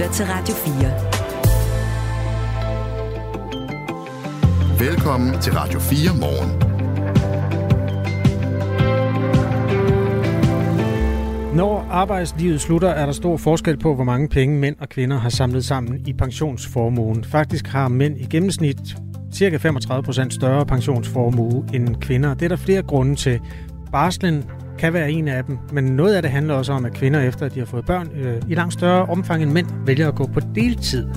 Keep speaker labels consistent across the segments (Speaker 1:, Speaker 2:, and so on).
Speaker 1: lytter til Radio
Speaker 2: 4. Velkommen til Radio 4 morgen.
Speaker 3: Når arbejdslivet slutter, er der stor forskel på, hvor mange penge mænd og kvinder har samlet sammen i pensionsformuen. Faktisk har mænd i gennemsnit cirka 35% større pensionsformue end kvinder. Det er der flere grunde til. Barslen kan være en af dem, men noget af det handler også om, at kvinder efter at de har fået børn øh, i langt større omfang end mænd vælger at gå på deltid.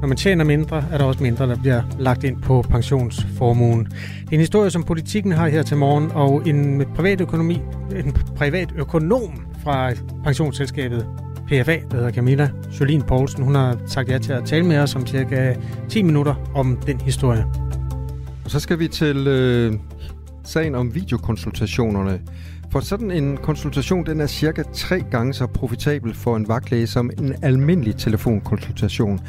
Speaker 3: Når man tjener mindre, er der også mindre, der bliver lagt ind på pensionsformuen. Det er en historie, som politikken har her til morgen, og en privat økonomi, en privat økonom fra pensionsselskabet PFA, der hedder Camilla Jolien Poulsen. Hun har sagt ja til at tale med os om cirka 10 minutter om den historie.
Speaker 4: Og så skal vi til øh, sagen om videokonsultationerne. For sådan en konsultation, den er cirka tre gange så profitabel for en vagtlæge som en almindelig telefonkonsultation.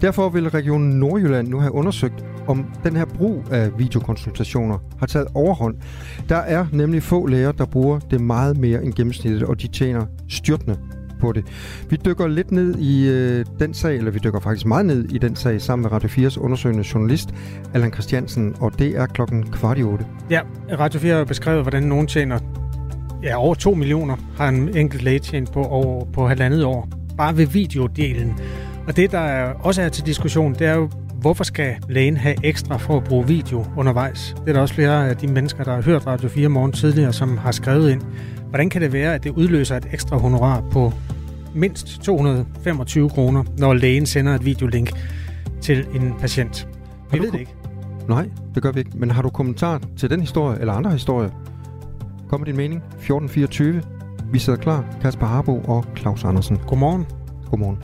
Speaker 4: Derfor vil Region Nordjylland nu have undersøgt, om den her brug af videokonsultationer har taget overhånd. Der er nemlig få læger, der bruger det meget mere end gennemsnittet, og de tjener styrtende på det. Vi dykker lidt ned i øh, den sag, eller vi dykker faktisk meget ned i den sag sammen med Radio 4's undersøgende journalist, Allan Christiansen, og det er klokken kvart i otte.
Speaker 3: Ja, Radio 4 har beskrevet, hvordan nogen tjener ja, over 2 millioner har en enkelt læge tjent på, over, på halvandet år. Bare ved videodelen. Og det, der også er til diskussion, det er jo, hvorfor skal lægen have ekstra for at bruge video undervejs? Det er der også flere af de mennesker, der har hørt Radio 4 morgen tidligere, som har skrevet ind. Hvordan kan det være, at det udløser et ekstra honorar på mindst 225 kroner, når lægen sender et videolink til en patient? Vi ved det ikke.
Speaker 4: Nej, det gør vi ikke. Men har du kommentar til den historie eller andre historier? Kom med din mening. 1424. Vi sidder klar. Kasper Harbo og Claus Andersen.
Speaker 3: Godmorgen.
Speaker 4: Godmorgen.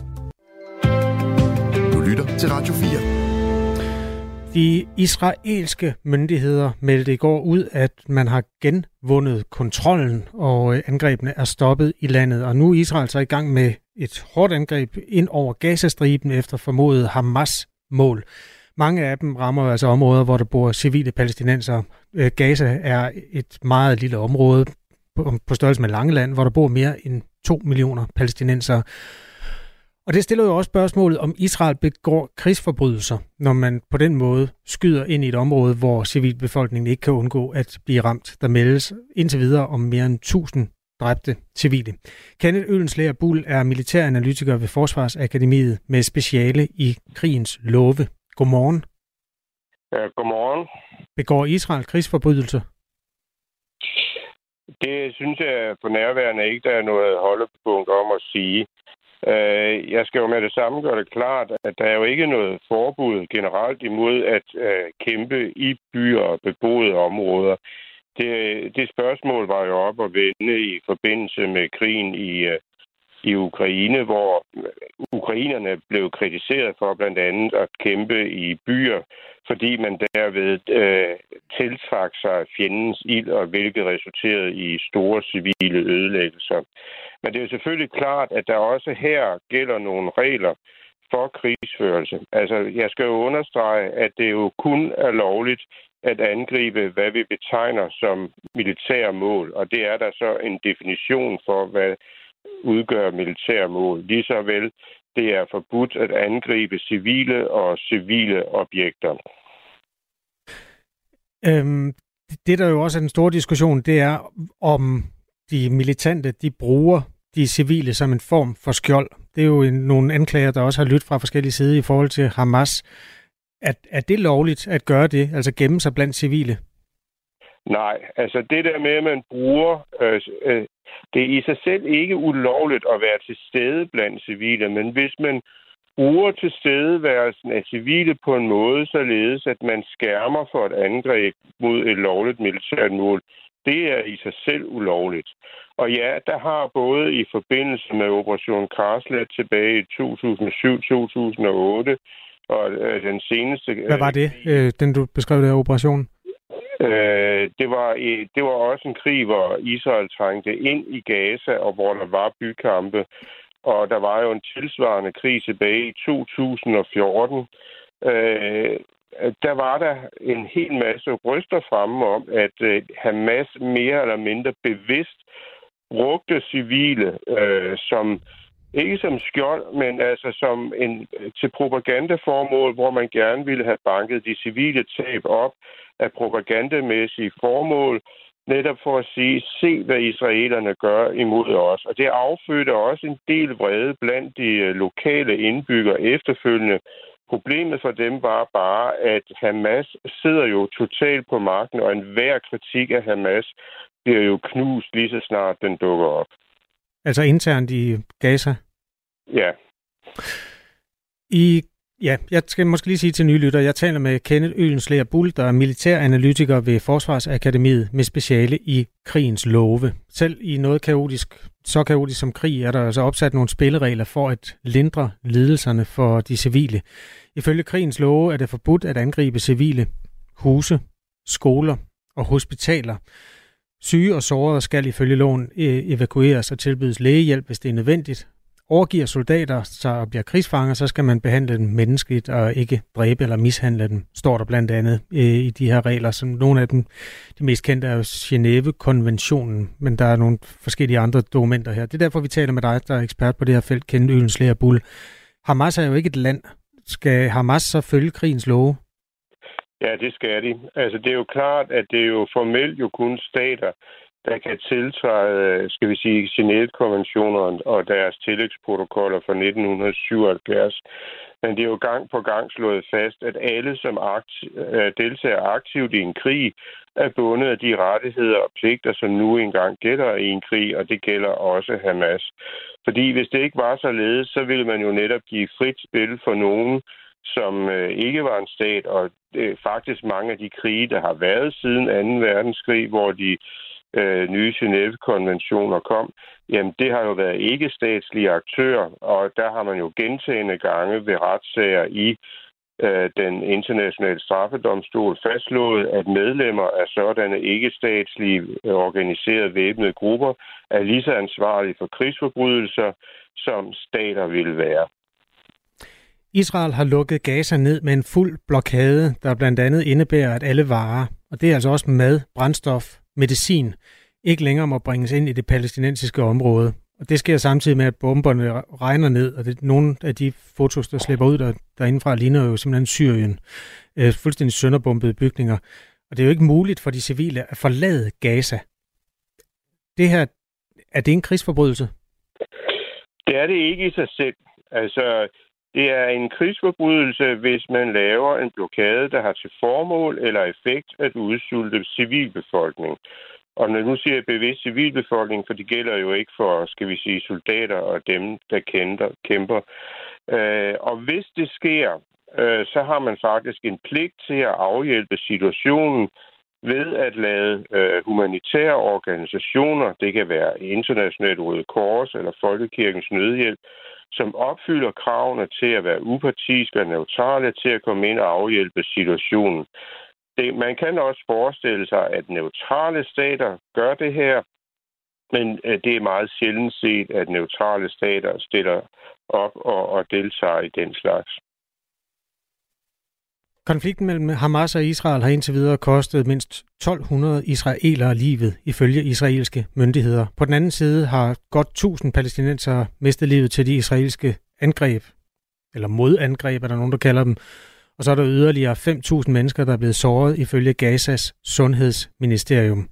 Speaker 2: Du lytter til Radio 4.
Speaker 3: De israelske myndigheder meldte i går ud, at man har genvundet kontrollen, og angrebene er stoppet i landet. Og nu er Israel så i gang med et hårdt angreb ind over Gazastriben efter formodet Hamas-mål. Mange af dem rammer altså områder, hvor der bor civile palæstinenser. Øh, Gaza er et meget lille område på størrelse med Langeland, hvor der bor mere end 2 millioner palæstinenser. Og det stiller jo også spørgsmålet, om Israel begår krigsforbrydelser, når man på den måde skyder ind i et område, hvor civilbefolkningen ikke kan undgå at blive ramt. Der meldes indtil videre om mere end 1000 dræbte civile. Kenneth Ølenslager Bull er militæranalytiker ved Forsvarsakademiet med speciale i krigens love. Godmorgen.
Speaker 5: Ja, godmorgen.
Speaker 3: Begår Israel krigsforbrydelser?
Speaker 5: Det synes jeg på nærværende ikke, der er noget holdepunkt om at sige. Øh, jeg skal jo med det samme gøre det klart, at der er jo ikke noget forbud generelt imod at øh, kæmpe i byer og beboede områder. Det, det spørgsmål var jo op at vende i forbindelse med krigen i, øh, i Ukraine, hvor ukrainerne blev kritiseret for blandt andet at kæmpe i byer, fordi man derved øh, tiltrak sig fjendens ild, og hvilket resulterede i store civile ødelæggelser. Men det er jo selvfølgelig klart, at der også her gælder nogle regler for krigsførelse. Altså, jeg skal jo understrege, at det jo kun er lovligt at angribe, hvad vi betegner som militære mål, og det er der så en definition for, hvad udgør militærmål. Lige så vel, det er forbudt at angribe civile og civile objekter.
Speaker 3: Øhm, det, der jo også er en stor diskussion, det er, om de militante, de bruger de civile som en form for skjold. Det er jo en, nogle anklager, der også har lyttet fra forskellige sider i forhold til Hamas. Er, er det lovligt at gøre det, altså gemme sig blandt civile?
Speaker 5: Nej, altså det der med, at man bruger, øh, øh, det er i sig selv ikke ulovligt at være til stede blandt civile, men hvis man bruger tilstedeværelsen af civile på en måde, således at man skærmer for et angreb mod et lovligt militært mål, det er i sig selv ulovligt. Og ja, der har både i forbindelse med Operation Karslet tilbage i 2007-2008 og øh, den seneste...
Speaker 3: Hvad var det, øh, den du beskrev der operation?
Speaker 5: Øh, det, var, det var også en krig, hvor Israel trængte ind i Gaza, og hvor der var bykampe. Og der var jo en tilsvarende krig tilbage i 2014. Øh, der var der en hel masse røster fremme om, at øh, Hamas mere eller mindre bevidst brugte civile øh, som ikke som skjold, men altså som en, øh, til propagandaformål, hvor man gerne ville have banket de civile tab op af propagandamæssige formål, netop for at sige, se hvad israelerne gør imod os. Og det affødte også en del vrede blandt de øh, lokale indbyggere efterfølgende. Problemet for dem var bare, at Hamas sidder jo totalt på magten, og enhver kritik af Hamas bliver jo knust lige så snart den dukker op.
Speaker 3: Altså internt i Gaza?
Speaker 5: Ja.
Speaker 3: I Ja, jeg skal måske lige sige til nye lytter, jeg taler med Kenneth Ølenslager Bull, der er militæranalytiker ved Forsvarsakademiet med speciale i krigens love. Selv i noget kaotisk, så kaotisk som krig, er der altså opsat nogle spilleregler for at lindre lidelserne for de civile. Ifølge krigens love er det forbudt at angribe civile huse, skoler og hospitaler. Syge og sårede skal ifølge loven eh, evakueres og tilbydes lægehjælp, hvis det er nødvendigt, overgiver soldater sig og bliver krigsfanger, så skal man behandle dem menneskeligt og ikke dræbe eller mishandle dem, står der blandt andet øh, i de her regler. Som nogle af dem, de mest kendte er jo Genève-konventionen, men der er nogle forskellige andre dokumenter her. Det er derfor, vi taler med dig, der er ekspert på det her felt, kendt Ølens Bull. Hamas er jo ikke et land. Skal Hamas så følge krigens love?
Speaker 5: Ja, det skal de. Altså, det er jo klart, at det er jo formelt jo kun stater, der kan tiltræde, skal vi sige, Genève-konventionerne og deres tillægsprotokoller fra 1977. Men det er jo gang på gang slået fast, at alle, som aktiv, øh, deltager aktivt i en krig, er bundet af de rettigheder og pligter, som nu engang gælder i en krig, og det gælder også Hamas. Fordi hvis det ikke var således, så ville man jo netop give frit spil for nogen, som øh, ikke var en stat, og øh, faktisk mange af de krige, der har været siden 2. verdenskrig, hvor de øh, Øh, nye Genève-konventioner kom, jamen det har jo været ikke-statslige aktører, og der har man jo gentagende gange ved retssager i øh, den internationale straffedomstol fastslået, at medlemmer af sådanne ikke-statslige øh, organiserede væbnede grupper er lige så ansvarlige for krigsforbrydelser, som stater ville være.
Speaker 3: Israel har lukket Gaza ned med en fuld blokade, der blandt andet indebærer, at alle varer, og det er altså også mad, brændstof, medicin ikke længere må bringes ind i det palæstinensiske område. Og det sker samtidig med, at bomberne regner ned, og det, nogle af de fotos, der slipper ud der, derindefra, ligner jo simpelthen Syrien. Øh, fuldstændig sønderbombede bygninger. Og det er jo ikke muligt for de civile at forlade Gaza. Det her, er det en krigsforbrydelse?
Speaker 5: Det er det ikke i sig selv. Altså, det er en krigsforbrydelse, hvis man laver en blokade, der har til formål eller effekt at udsulte civilbefolkning. Og når nu siger jeg bevidst civilbefolkning, for det gælder jo ikke for, skal vi sige, soldater og dem, der kæmper. Øh, og hvis det sker, øh, så har man faktisk en pligt til at afhjælpe situationen ved at lade øh, humanitære organisationer, det kan være Internationalt Røde Kors eller Folkekirkens Nødhjælp, som opfylder kravene til at være upartiske og neutrale til at komme ind og afhjælpe situationen. Det, man kan også forestille sig, at neutrale stater gør det her, men øh, det er meget sjældent set, at neutrale stater stiller op og, og deltager i den slags.
Speaker 3: Konflikten mellem Hamas og Israel har indtil videre kostet mindst 1200 israelere livet, ifølge israelske myndigheder. På den anden side har godt 1000 palæstinensere mistet livet til de israelske angreb, eller modangreb, er der nogen, der kalder dem. Og så er der yderligere 5.000 mennesker, der er blevet såret ifølge Gazas sundhedsministerium.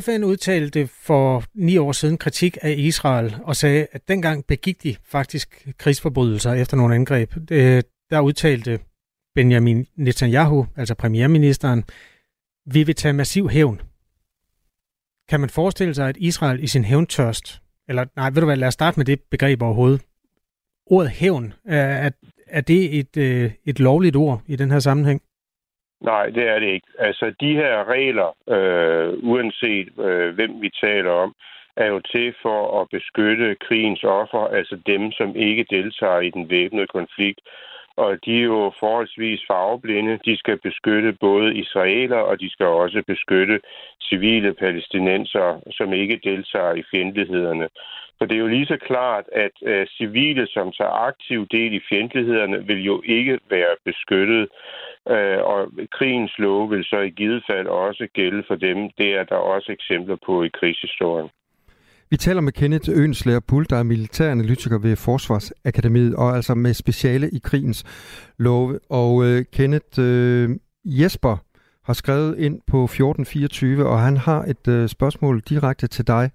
Speaker 3: FN udtalte for ni år siden kritik af Israel og sagde, at dengang begik de faktisk krigsforbrydelser efter nogle angreb. Der udtalte Benjamin Netanyahu, altså premierministeren, vi vil tage massiv hævn. Kan man forestille sig, at Israel i sin hævntørst, eller nej, ved du hvad, lad os starte med det begreb overhovedet. Ordet hævn, er, er det et, øh, et lovligt ord i den her sammenhæng?
Speaker 5: Nej, det er det ikke. Altså, de her regler, øh, uanset øh, hvem vi taler om, er jo til for at beskytte krigens offer, altså dem, som ikke deltager i den væbnede konflikt og de er jo forholdsvis farveblinde. De skal beskytte både israeler, og de skal også beskytte civile palæstinenser, som ikke deltager i fjendtlighederne. For det er jo lige så klart, at øh, civile, som tager aktiv del i fjendtlighederne, vil jo ikke være beskyttet. Øh, og krigens lov vil så i givet fald også gælde for dem. Det er der også eksempler på i krigshistorien.
Speaker 4: Vi taler med Kenneth Ønslæger Bull, der er militæranalytiker ved Forsvarsakademiet, og altså med speciale i krigens love. Og øh, Kenneth øh, Jesper har skrevet ind på 1424, og han har et øh, spørgsmål direkte til dig.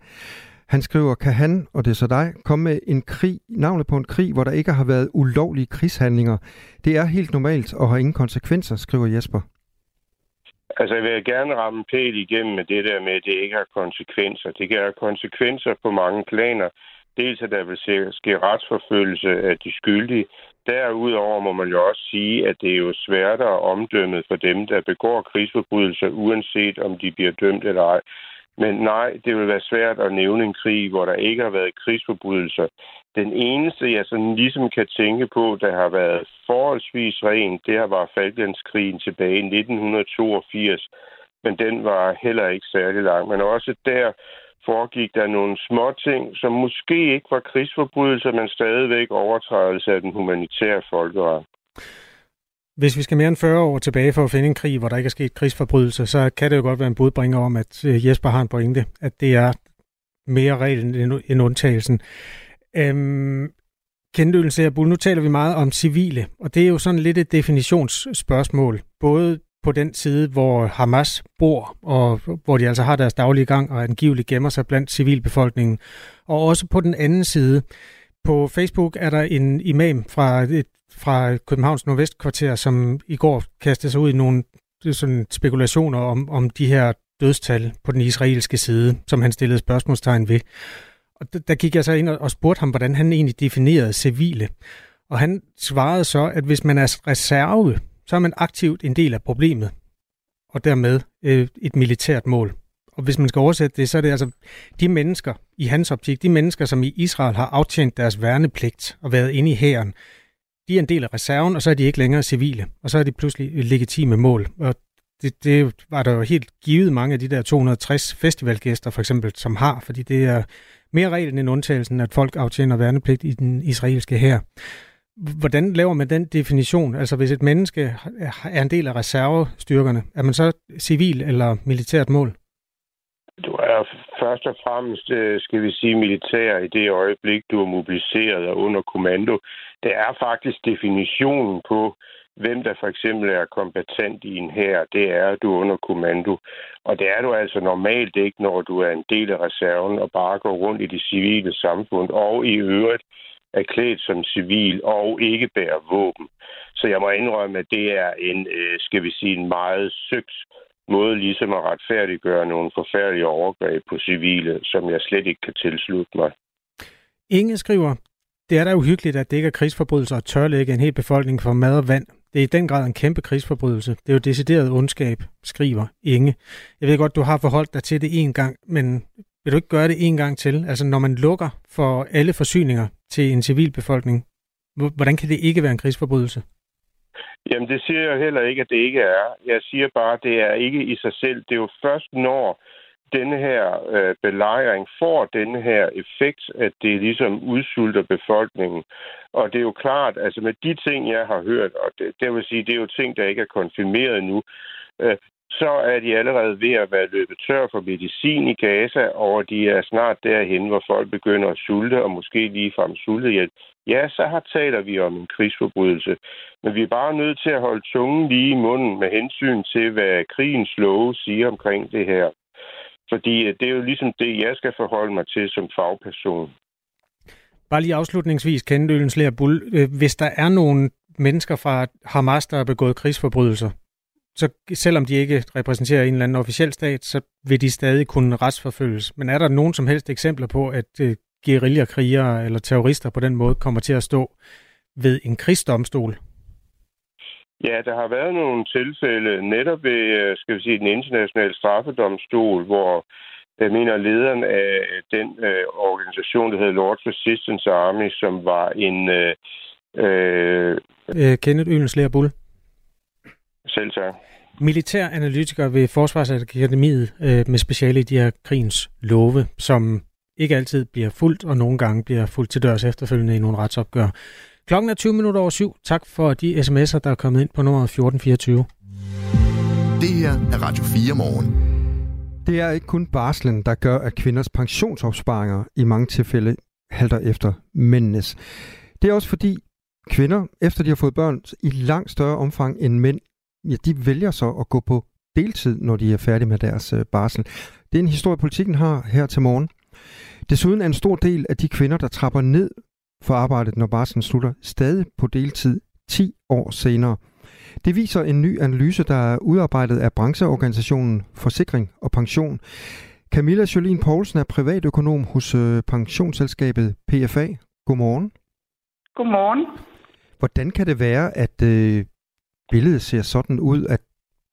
Speaker 4: Han skriver, kan han, og det er så dig, komme med en krig, navnet på en krig, hvor der ikke har været ulovlige krigshandlinger. Det er helt normalt og har ingen konsekvenser, skriver Jesper.
Speaker 5: Altså, jeg vil gerne ramme pæl igennem med det der med, at det ikke har konsekvenser. Det kan have konsekvenser på mange planer. Dels at der vil ske retsforfølgelse af de skyldige. Derudover må man jo også sige, at det er jo svært at omdømme for dem, der begår krigsforbrydelser, uanset om de bliver dømt eller ej. Men nej, det vil være svært at nævne en krig, hvor der ikke har været krigsforbrydelser. Den eneste, jeg sådan ligesom kan tænke på, der har været forholdsvis ren, det har været Falklandskrigen tilbage i 1982. Men den var heller ikke særlig lang. Men også der foregik der nogle små ting, som måske ikke var krigsforbrydelser, men stadigvæk overtrædelse af den humanitære folkeret.
Speaker 3: Hvis vi skal mere end 40 år tilbage for at finde en krig, hvor der ikke er sket krigsforbrydelser, så kan det jo godt være en budbringer om, at øh, Jesper har en pointe, at det er mere reglen end undtagelsen. Øhm, Kendølse af nu taler vi meget om civile, og det er jo sådan lidt et definitionsspørgsmål, både på den side, hvor Hamas bor, og hvor de altså har deres daglige gang og angiveligt gemmer sig blandt civilbefolkningen, og også på den anden side. På Facebook er der en imam fra et fra Københavns Nordvestkvarter, som i går kastede sig ud i nogle sådan spekulationer om, om de her dødstal på den israelske side, som han stillede spørgsmålstegn ved. Og der, gik jeg så ind og spurgte ham, hvordan han egentlig definerede civile. Og han svarede så, at hvis man er reserve, så er man aktivt en del af problemet, og dermed øh, et militært mål. Og hvis man skal oversætte det, så er det altså de mennesker, i hans optik, de mennesker, som i Israel har aftjent deres værnepligt og været inde i hæren, de er en del af reserven, og så er de ikke længere civile, og så er de pludselig øh, legitime mål. Og det, det var der jo helt givet mange af de der 260 festivalgæster, for eksempel, som har, fordi det er mere reglen end undtagelsen, at folk aftjener værnepligt i den israelske her. Hvordan laver man den definition? Altså hvis et menneske er en del af reservestyrkerne, er man så civil eller militært mål?
Speaker 5: Du er først og fremmest, øh, skal vi sige, militær i det øjeblik, du er mobiliseret og under kommando. Det er faktisk definitionen på, hvem der for eksempel er kompetent i en her, det er, du under kommando. Og det er du altså normalt ikke, når du er en del af reserven og bare går rundt i det civile samfund, og i øvrigt er klædt som civil og ikke bærer våben. Så jeg må indrømme, at det er en, øh, skal vi sige, en meget søgt måde ligesom at retfærdiggøre nogle forfærdelige overgreb på civile, som jeg slet ikke kan tilslutte mig.
Speaker 3: Inge skriver, det er da uhyggeligt, at det ikke er krigsforbrydelser at tørlægge en hel befolkning for mad og vand. Det er i den grad en kæmpe krigsforbrydelse. Det er jo decideret ondskab, skriver Inge. Jeg ved godt, du har forholdt dig til det en gang, men vil du ikke gøre det en gang til? Altså når man lukker for alle forsyninger til en civilbefolkning, hvordan kan det ikke være en krigsforbrydelse?
Speaker 5: Jamen, det siger jeg heller ikke, at det ikke er. Jeg siger bare, at det er ikke i sig selv. Det er jo først, når denne her øh, belejring får denne her effekt, at det ligesom udsulter befolkningen. Og det er jo klart, altså med de ting, jeg har hørt, og det, det vil sige, det er jo ting, der ikke er konfirmeret nu, øh, så er de allerede ved at være løbet tør for medicin i Gaza, og de er snart derhen, hvor folk begynder at sulte, og måske ligefrem sultehjælp. Ja, så har taler vi om en krigsforbrydelse. Men vi er bare nødt til at holde tungen lige i munden med hensyn til, hvad krigens love siger omkring det her. Fordi øh, det er jo ligesom det, jeg skal forholde mig til som fagperson.
Speaker 3: Bare lige afslutningsvis, Kenneth Ølenslæger Bull. Øh, hvis der er nogle mennesker fra Hamas, der har begået krigsforbrydelser, så selvom de ikke repræsenterer en eller anden officiel stat, så vil de stadig kunne retsforfølges. Men er der nogen som helst eksempler på, at øh, guerillakrigere eller terrorister på den måde kommer til at stå ved en krigsdomstol?
Speaker 5: Ja, der har været nogle tilfælde netop ved, øh, skal vi sige, den internationale straffedomstol, hvor jeg mener, lederen af den øh, organisation, der hedder Lord Resistance Army, som var en... Øh,
Speaker 3: øh, Kenneth Ylens Bull.
Speaker 5: Selv tak.
Speaker 3: Militær analytiker ved Forsvarsakademiet øh, med speciale i de her krigens love, som ikke altid bliver fuldt, og nogle gange bliver fuldt til dørs efterfølgende i nogle retsopgør. Klokken er 20 minutter over syv. Tak for de sms'er, der er kommet ind på nummer 1424.
Speaker 2: Det her er Radio 4 morgen.
Speaker 4: Det er ikke kun barslen, der gør, at kvinders pensionsopsparinger i mange tilfælde halter efter mændenes. Det er også fordi kvinder, efter de har fået børn, i langt større omfang end mænd, ja, de vælger så at gå på deltid, når de er færdige med deres øh, barsel. Det er en historie, politikken har her til morgen. Desuden er en stor del af de kvinder, der trapper ned for arbejdet, når barslen slutter, stadig på deltid 10 år senere. Det viser en ny analyse, der er udarbejdet af brancheorganisationen Forsikring og Pension. Camilla Jolien Poulsen er privatøkonom hos øh, pensionsselskabet PFA. Godmorgen.
Speaker 1: Godmorgen.
Speaker 4: Hvordan kan det være, at øh, billedet ser sådan ud, at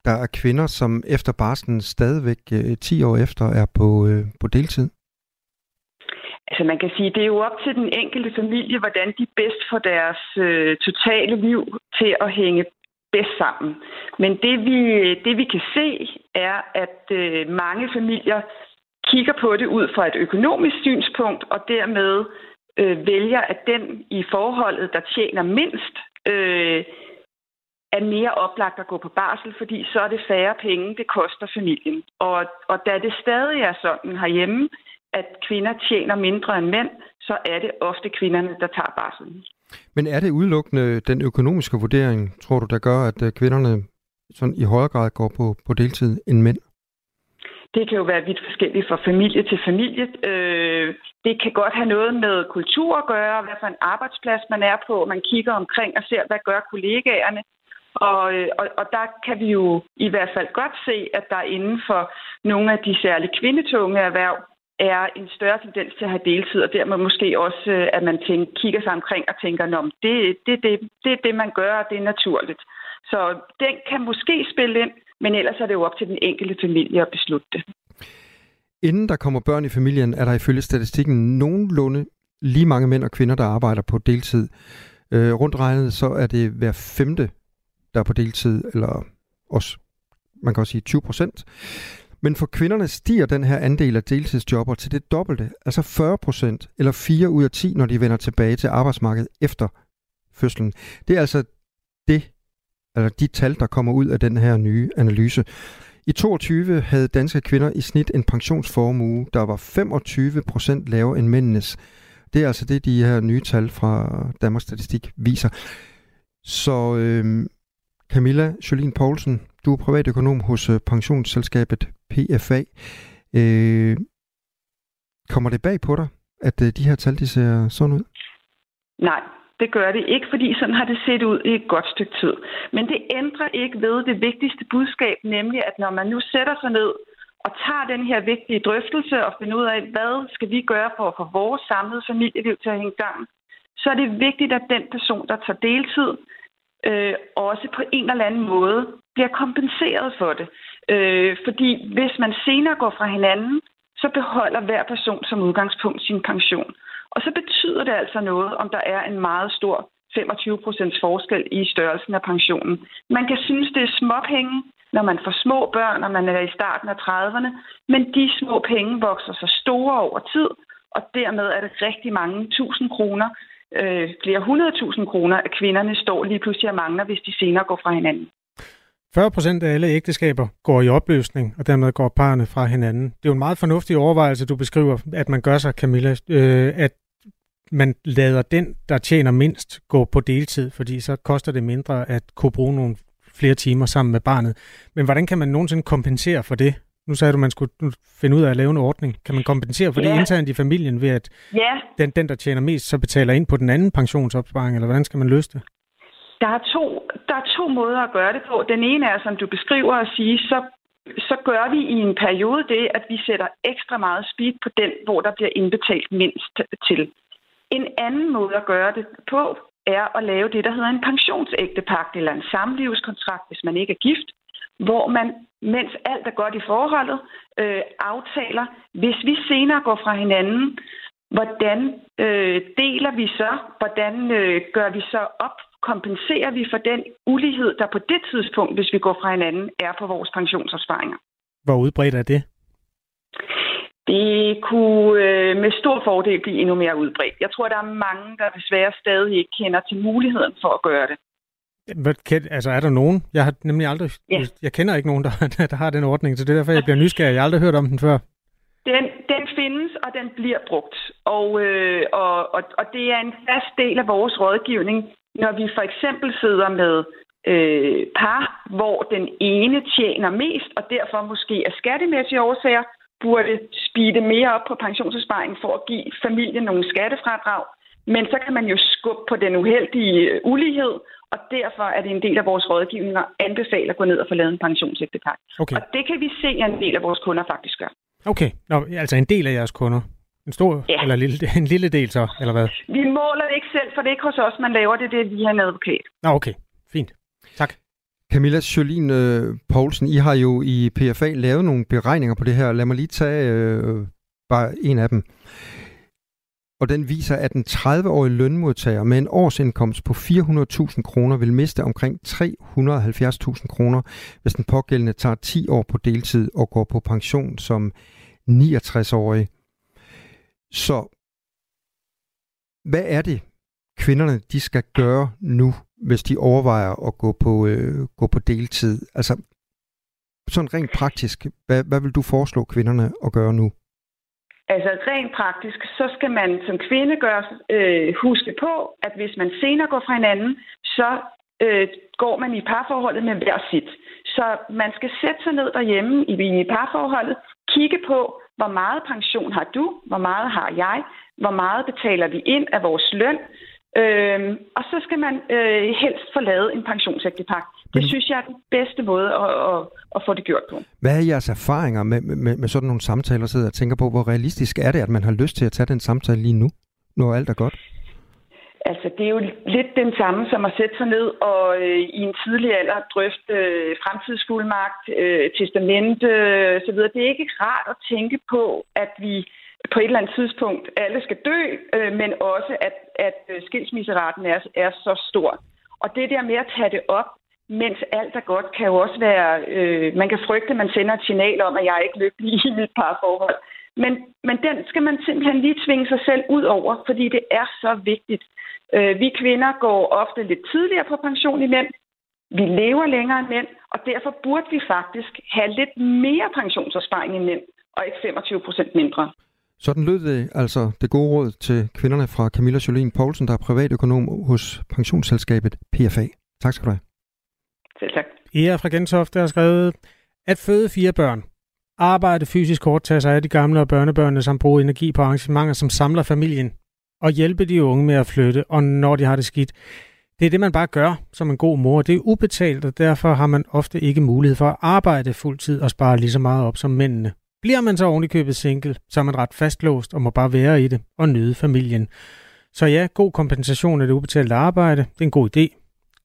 Speaker 4: der er kvinder, som efter barslen stadigvæk øh, 10 år efter er på, øh, på deltid?
Speaker 1: Altså man kan sige, det er jo op til den enkelte familie, hvordan de bedst får deres øh, totale liv til at hænge bedst sammen. Men det vi, det vi kan se er, at øh, mange familier kigger på det ud fra et økonomisk synspunkt, og dermed øh, vælger, at den i forholdet, der tjener mindst, øh, er mere oplagt at gå på barsel, fordi så er det færre penge, det koster familien. Og, og da det stadig er sådan herhjemme, at kvinder tjener mindre end mænd, så er det ofte kvinderne, der tager barselen.
Speaker 4: Men er det udelukkende den økonomiske vurdering, tror du, der gør, at øh, kvinderne sådan i højere grad går på, på deltid end mænd?
Speaker 1: Det kan jo være vidt forskelligt fra familie til familie. Øh, det kan godt have noget med kultur at gøre, hvad for en arbejdsplads man er på. Man kigger omkring og ser, hvad gør kollegaerne. Og, øh, og, og der kan vi jo i hvert fald godt se, at der inden for nogle af de særligt kvindetunge erhverv er en større tendens til at have deltid, og dermed måske også, øh, at man tænker, kigger sig omkring og tænker, at det, det, det, det er det, man gør, og det er naturligt. Så den kan måske spille ind, men ellers er det jo op til den enkelte familie at beslutte det.
Speaker 4: Inden der kommer børn i familien, er der ifølge statistikken nogenlunde lige mange mænd og kvinder, der arbejder på deltid. Øh, rundt regnet så er det hver femte, der er på deltid, eller også, man kan også sige 20 procent. Men for kvinderne stiger den her andel af deltidsjobber til det dobbelte, altså 40 procent, eller 4 ud af 10, når de vender tilbage til arbejdsmarkedet efter fødslen. Det er altså det, eller de tal, der kommer ud af den her nye analyse. I 22 havde danske kvinder i snit en pensionsformue, der var 25 procent lavere end mændenes. Det er altså det, de her nye tal fra Danmarks Statistik viser. Så øh, Camilla Jolien Poulsen, du er privatøkonom hos øh, pensionsselskabet PFA. Øh, kommer det bag på dig, at øh, de her tal de ser sådan ud?
Speaker 1: Nej, det gør det ikke, fordi sådan har det set ud i et godt stykke tid. Men det ændrer ikke ved det vigtigste budskab, nemlig at når man nu sætter sig ned og tager den her vigtige drøftelse og finder ud af, hvad skal vi gøre for at få vores samlede familieliv til at hænge sammen, så er det vigtigt, at den person, der tager deltid, øh, også på en eller anden måde bliver kompenseret for det. Øh, fordi hvis man senere går fra hinanden, så beholder hver person som udgangspunkt sin pension. Og så betyder det altså noget, om der er en meget stor 25% forskel i størrelsen af pensionen. Man kan synes, det er småpenge, når man får små børn, og man er i starten af 30'erne, men de små penge vokser så store over tid, og dermed er det rigtig mange tusind kroner, øh, flere hundredtusind kroner, at kvinderne står lige pludselig og mangler, hvis de senere går fra hinanden.
Speaker 3: 40 procent af alle ægteskaber går i opløsning, og dermed går parerne fra hinanden. Det er jo en meget fornuftig overvejelse, du beskriver, at man gør sig, Camilla, øh, at man lader den, der tjener mindst, gå på deltid, fordi så koster det mindre at kunne bruge nogle flere timer sammen med barnet. Men hvordan kan man nogensinde kompensere for det? Nu sagde du, at man skulle finde ud af at lave en ordning. Kan man kompensere for ja. det internt i familien ved, at ja. den, den, der tjener mest, så betaler ind på den anden pensionsopsparing, eller hvordan skal man løse det?
Speaker 1: Der er, to, der er to måder at gøre det på. Den ene er, som du beskriver at sige, så, så gør vi i en periode det, at vi sætter ekstra meget speed på den, hvor der bliver indbetalt mindst til. En anden måde at gøre det på, er at lave det, der hedder en pensionsægtepagt eller en samlivskontrakt, hvis man ikke er gift, hvor man, mens alt er godt i forholdet, øh, aftaler, hvis vi senere går fra hinanden, hvordan øh, deler vi så, hvordan øh, gør vi så op, kompenserer vi for den ulighed, der på det tidspunkt, hvis vi går fra hinanden, er på vores pensionsopsparinger.
Speaker 3: Hvor udbredt er det?
Speaker 1: Det kunne øh, med stor fordel blive endnu mere udbredt. Jeg tror, der er mange, der desværre stadig ikke kender til muligheden for at gøre det.
Speaker 3: Altså, er der nogen? Jeg har nemlig aldrig...
Speaker 1: Ja.
Speaker 3: Jeg kender ikke nogen, der, der har den ordning, så det er derfor, jeg bliver nysgerrig. Jeg har aldrig hørt om den før.
Speaker 1: Den, den findes, og den bliver brugt. Og, øh, og, og, og det er en fast del af vores rådgivning, når vi for eksempel sidder med øh, par, hvor den ene tjener mest, og derfor måske af skattemæssige årsager burde speede mere op på pensionsopsparingen for at give familien nogle skattefradrag. Men så kan man jo skubbe på den uheldige ulighed, og derfor er det en del af vores rådgivning at anbefale at gå ned og få lavet en pensionsægtepakke.
Speaker 3: Okay.
Speaker 1: Og det kan vi se, at en del af vores kunder faktisk gør.
Speaker 3: Okay, Nå, altså en del af jeres kunder. En stor
Speaker 1: Ja.
Speaker 3: eller lille, en lille del så, eller hvad?
Speaker 1: Vi måler det ikke selv, for det er ikke hos os, man laver det, det er via en advokat.
Speaker 3: Nå, okay. Fint. Tak.
Speaker 4: Camilla Jolien øh, Poulsen, I har jo i PFA lavet nogle beregninger på det her. Lad mig lige tage øh, bare en af dem. Og den viser, at en 30-årig lønmodtager med en årsindkomst på 400.000 kroner vil miste omkring 370.000 kroner, hvis den pågældende tager 10 år på deltid og går på pension som 69-årig. Så hvad er det, kvinderne de skal gøre nu, hvis de overvejer at gå på, øh, gå på deltid? Altså, sådan rent praktisk, hvad, hvad vil du foreslå kvinderne at gøre nu?
Speaker 1: Altså rent praktisk, så skal man som kvinde gøre, øh, huske på, at hvis man senere går fra hinanden, så øh, går man i parforholdet med hver sit. Så man skal sætte sig ned derhjemme i, i parforholdet, kigge på, hvor meget pension har du, hvor meget har jeg, hvor meget betaler vi ind af vores løn, øh, og så skal man øh, helst få lavet en pensionsægtepagt. Det synes jeg er den bedste måde at, at, at få det gjort på.
Speaker 4: Hvad er jeres erfaringer med, med, med sådan nogle samtaler, sidder og tænker på, hvor realistisk er det, at man har lyst til at tage den samtale lige nu, når alt er godt?
Speaker 1: Altså, det er jo lidt den samme som at sætte sig ned og øh, i en tidlig alder drøfte øh, fremtidsfuldmagt, øh, testamente øh, så videre. Det er ikke rart at tænke på, at vi på et eller andet tidspunkt alle skal dø, øh, men også at, at øh, skilsmisseraten er, er så stor. Og det der med at tage det op, mens alt er godt, kan jo også være... Øh, man kan frygte, at man sender et signal om, at jeg er ikke lykkelig i mit parforhold. Men, men den skal man simpelthen lige tvinge sig selv ud over, fordi det er så vigtigt. Øh, vi kvinder går ofte lidt tidligere på pension end mænd. Vi lever længere end mænd, og derfor burde vi faktisk have lidt mere pensionsopsparing end mænd, og ikke 25 procent mindre.
Speaker 4: Sådan lød det altså det gode råd til kvinderne fra Camilla Jolien Poulsen, der er privatøkonom hos pensionsselskabet PFA. Tak skal du have.
Speaker 1: Selv tak.
Speaker 3: Ea fra Gentofte har skrevet, at føde fire børn, arbejde fysisk hårdt, tage sig af de gamle og børnebørnene, samt bruge energi på arrangementer, som samler familien, og hjælpe de unge med at flytte, og når de har det skidt. Det er det, man bare gør som en god mor. Det er ubetalt, og derfor har man ofte ikke mulighed for at arbejde fuldtid og spare lige så meget op som mændene. Bliver man så ovenikøbet single, så er man ret fastlåst og må bare være i det og nyde familien. Så ja, god kompensation af det ubetalte arbejde, det er en god idé.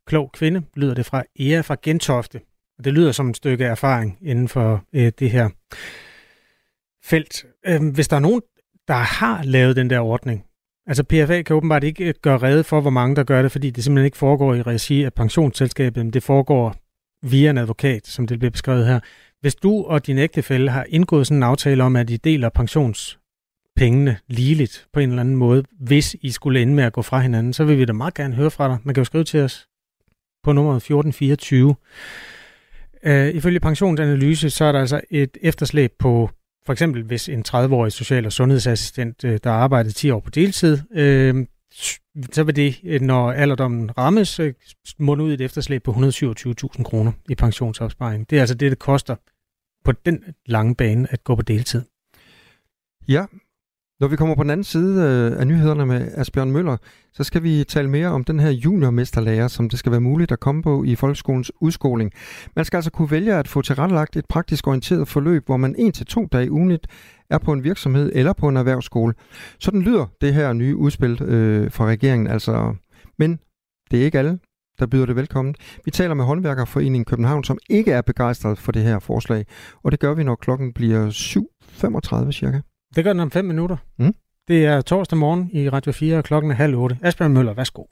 Speaker 3: Klog kvinde, lyder det fra Ea fra Gentofte. Og det lyder som et stykke erfaring inden for øh, det her felt. Øh, hvis der er nogen, der har lavet den der ordning, altså PFA kan åbenbart ikke øh, gøre rede for, hvor mange der gør det, fordi det simpelthen ikke foregår i regi af pensionsselskabet, men det foregår via en advokat, som det bliver beskrevet her. Hvis du og din ægtefælle har indgået sådan en aftale om, at I deler pensionspengene ligeligt på en eller anden måde, hvis I skulle ende med at gå fra hinanden, så vil vi da meget gerne høre fra dig. Man kan jo skrive til os på nummeret 1424. Uh, øh, ifølge pensionsanalyse, så er der altså et efterslæb på, for eksempel hvis en 30-årig social- og sundhedsassistent, uh, der arbejder 10 år på deltid, uh, så vil det, når alderdommen rammes, uh, munde ud i et efterslæb på 127.000 kroner i pensionsopsparing. Det er altså det, det koster på den lange bane at gå på deltid.
Speaker 4: Ja, når vi kommer på den anden side øh, af nyhederne med Asbjørn Møller, så skal vi tale mere om den her juniormesterlærer, som det skal være muligt at komme på i folkeskolens udskoling. Man skal altså kunne vælge at få tilrettelagt et praktisk orienteret forløb, hvor man en til to dage ugenligt er på en virksomhed eller på en erhvervsskole. Sådan lyder det her nye udspil øh, fra regeringen altså. Men det er ikke alle, der byder det velkommen. Vi taler med håndværkerforeningen København, som ikke er begejstret for det her forslag, og det gør vi, når klokken bliver 7.35 cirka.
Speaker 3: Det gør den om fem minutter.
Speaker 4: Mm.
Speaker 3: Det er torsdag morgen i Radio 4, og klokken er halv otte. Asbjørn Møller, værsgo.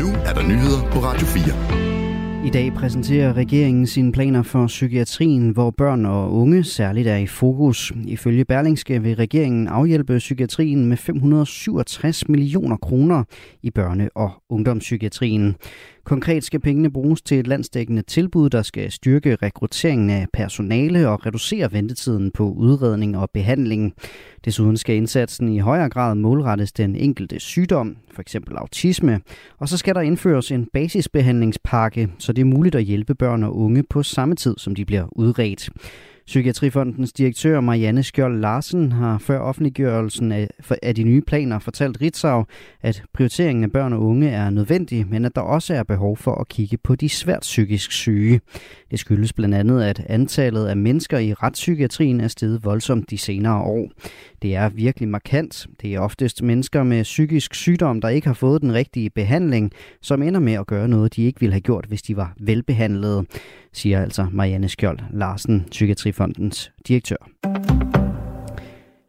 Speaker 2: Nu er der nyheder på Radio 4.
Speaker 6: I dag præsenterer regeringen sine planer for psykiatrien, hvor børn og unge særligt er i fokus. Ifølge Berlingske vil regeringen afhjælpe psykiatrien med 567 millioner kroner i børne- og ungdomspsykiatrien. Konkret skal pengene bruges til et landsdækkende tilbud, der skal styrke rekrutteringen af personale og reducere ventetiden på udredning og behandling. Desuden skal indsatsen i højere grad målrettes den enkelte sygdom, f.eks. autisme, og så skal der indføres en basisbehandlingspakke, så det er muligt at hjælpe børn og unge på samme tid, som de bliver udredt. Psykiatrifondens direktør Marianne Skjold Larsen har før offentliggørelsen af, af de nye planer fortalt Ritzau, at prioriteringen af børn og unge er nødvendig, men at der også er behov for at kigge på de svært psykisk syge. Det skyldes blandt andet, at antallet af mennesker i retspsykiatrien er steget voldsomt de senere år. Det er virkelig markant. Det er oftest mennesker med psykisk sygdom, der ikke har fået den rigtige behandling, som ender med at gøre noget, de ikke ville have gjort, hvis de var velbehandlede, siger altså Marianne Skjold Larsen, Psykiatrifondens direktør.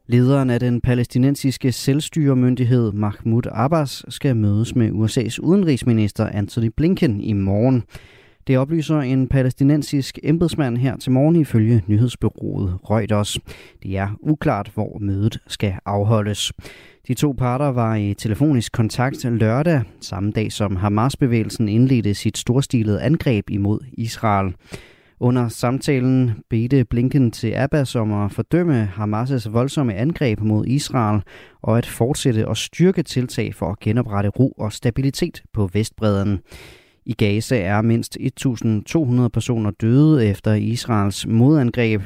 Speaker 6: Lederen af den palæstinensiske selvstyremyndighed Mahmoud Abbas skal mødes med USA's udenrigsminister Anthony Blinken i morgen. Det oplyser en palæstinensisk embedsmand her til morgen ifølge nyhedsbyrået Reuters. Det er uklart, hvor mødet skal afholdes. De to parter var i telefonisk kontakt lørdag, samme dag som Hamas-bevægelsen indledte sit storstilede angreb imod Israel. Under samtalen bedte Blinken til Abbas om at fordømme Hamas' voldsomme angreb mod Israel og at fortsætte og styrke tiltag for at genoprette ro og stabilitet på Vestbredden. I Gaza er mindst 1.200 personer døde efter Israels modangreb.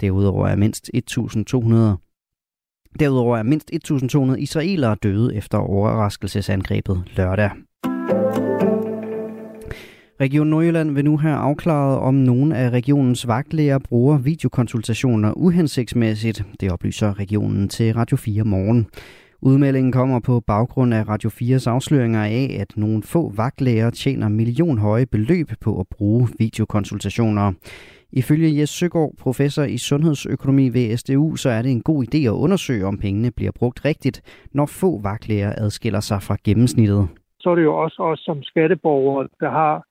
Speaker 6: Derudover er mindst 1.200 Derudover er mindst 1.200 israelere døde efter overraskelsesangrebet lørdag. Region Nordjylland vil nu have afklaret, om nogle af regionens vagtlæger bruger videokonsultationer uhensigtsmæssigt. Det oplyser regionen til Radio 4 morgen. Udmeldingen kommer på baggrund af Radio 4's afsløringer af, at nogle få vagtlæger tjener millionhøje beløb på at bruge videokonsultationer. Ifølge Jes Søgaard, professor i sundhedsøkonomi ved SDU, så er det en god idé at undersøge, om pengene bliver brugt rigtigt, når få vagtlæger adskiller sig fra gennemsnittet.
Speaker 7: Så er det jo også os som skatteborgere, der har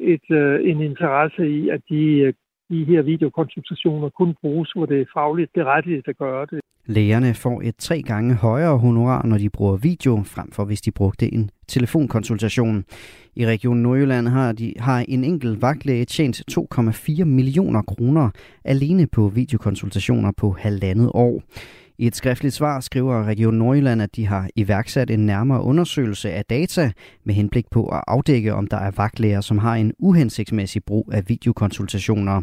Speaker 7: et, øh, en interesse i, at de, øh, de her videokonsultationer kun bruges, hvor det er fagligt det berettiget at gøre det.
Speaker 6: Lægerne får et tre gange højere honorar, når de bruger video, frem for hvis de brugte en telefonkonsultation. I Region Nordjylland har, de, har en enkelt vagtlæge tjent 2,4 millioner kroner alene på videokonsultationer på halvandet år. I et skriftligt svar skriver Region Nordjylland, at de har iværksat en nærmere undersøgelse af data med henblik på at afdække, om der er vagtlæger, som har en uhensigtsmæssig brug af videokonsultationer.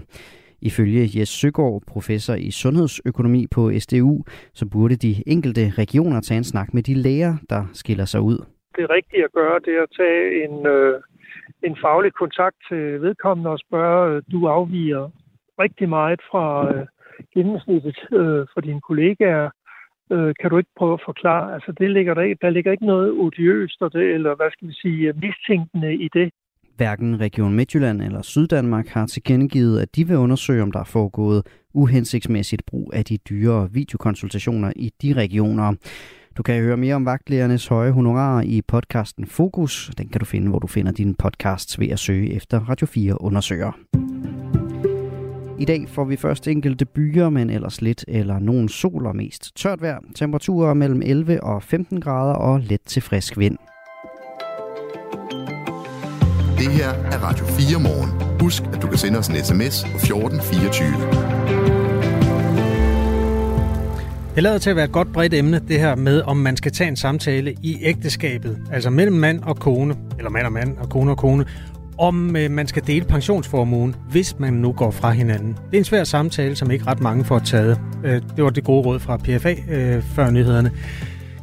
Speaker 6: Ifølge Jes Søgaard, professor i sundhedsøkonomi på SDU, så burde de enkelte regioner tage en snak med de læger, der skiller sig ud.
Speaker 7: Det rigtige at gøre, det er at tage en, øh, en faglig kontakt til vedkommende og spørge, øh, du afviger rigtig meget fra øh, gennemsnittet øh, for dine kollegaer. Øh, kan du ikke prøve at forklare? Altså, det ligger der, der ligger ikke noget odiøst eller hvad skal vi sige, mistænkende i det.
Speaker 6: Hverken Region Midtjylland eller Syddanmark har tilkendegivet, at de vil undersøge, om der er foregået uhensigtsmæssigt brug af de dyre videokonsultationer i de regioner. Du kan høre mere om vagtlægernes høje honorarer i podcasten Fokus. Den kan du finde, hvor du finder dine podcasts ved at søge efter Radio 4 undersøger. I dag får vi først enkelte byer, men ellers lidt eller nogen sol og mest tørt vejr. Temperaturer mellem 11 og 15 grader og let til frisk vind.
Speaker 2: Det her er Radio 4 morgen. Husk, at du kan sende os en sms på 1424.
Speaker 3: Det lader til at være et godt bredt emne, det her med, om man skal tage en samtale i ægteskabet, altså mellem mand og kone, eller mand og mand og kone og kone, om øh, man skal dele pensionsformuen, hvis man nu går fra hinanden. Det er en svær samtale, som ikke ret mange får taget. Øh, det var det gode råd fra PFA øh, før nyhederne.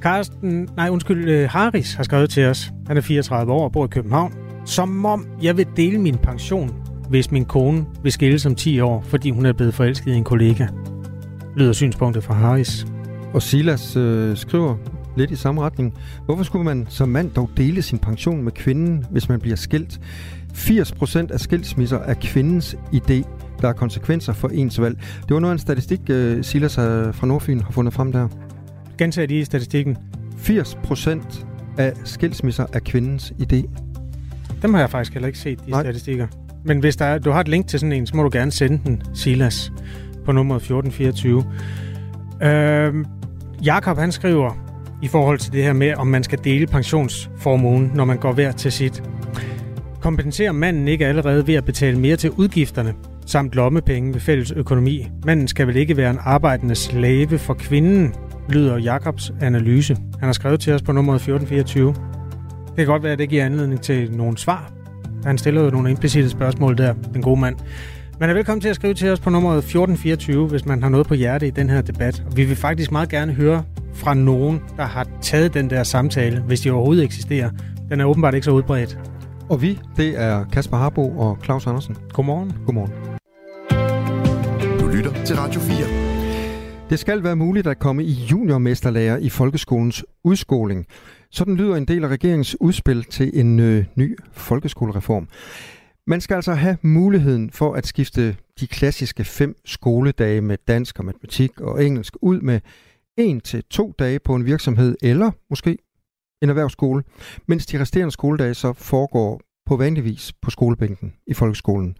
Speaker 3: Karsten, nej undskyld, øh, Haris har skrevet til os. Han er 34 år og bor i København. Som om jeg vil dele min pension, hvis min kone vil skille om 10 år, fordi hun er blevet forelsket i en kollega. Lyder synspunktet fra Haris.
Speaker 4: Og Silas øh, skriver lidt i samme retning. Hvorfor skulle man som mand dog dele sin pension med kvinden, hvis man bliver skilt? 80% af skilsmisser er kvindens idé. Der er konsekvenser for ens valg. Det var noget af en statistik, uh, Silas fra Nordfyn har fundet frem der.
Speaker 3: Gentag lige statistikken.
Speaker 4: 80% af skilsmisser er kvindens idé.
Speaker 3: Dem har jeg faktisk heller ikke set, de Nej. statistikker. Men hvis der er, du har et link til sådan en, så må du gerne sende den, Silas, på nummer 1424. Øh, Jakob han skriver i forhold til det her med, om man skal dele pensionsformuen, når man går hver til sit. kompenserer manden ikke allerede ved at betale mere til udgifterne, samt lommepenge ved fælles økonomi. Manden skal vel ikke være en arbejdende slave for kvinden, lyder Jakobs analyse. Han har skrevet til os på nummer 1424. Det kan godt være, at det giver anledning til nogle svar. Han stiller jo nogle implicite spørgsmål der, den gode mand. Man er velkommen til at skrive til os på nummeret 1424, hvis man har noget på hjerte i den her debat. Og vi vil faktisk meget gerne høre fra nogen, der har taget den der samtale, hvis de overhovedet eksisterer. Den er åbenbart ikke så udbredt.
Speaker 4: Og vi, det er Kasper Harbo og Claus Andersen.
Speaker 3: Godmorgen.
Speaker 4: Godmorgen.
Speaker 2: Du lytter til Radio 4.
Speaker 4: Det skal være muligt at komme i juniormesterlærer i folkeskolens udskoling. Sådan lyder en del af regeringens udspil til en øh, ny folkeskolereform. Man skal altså have muligheden for at skifte de klassiske fem skoledage med dansk og matematik og engelsk ud med en til to dage på en virksomhed eller måske en erhvervsskole, mens de resterende skoledage så foregår på vanlig vis på skolebænken i folkeskolen.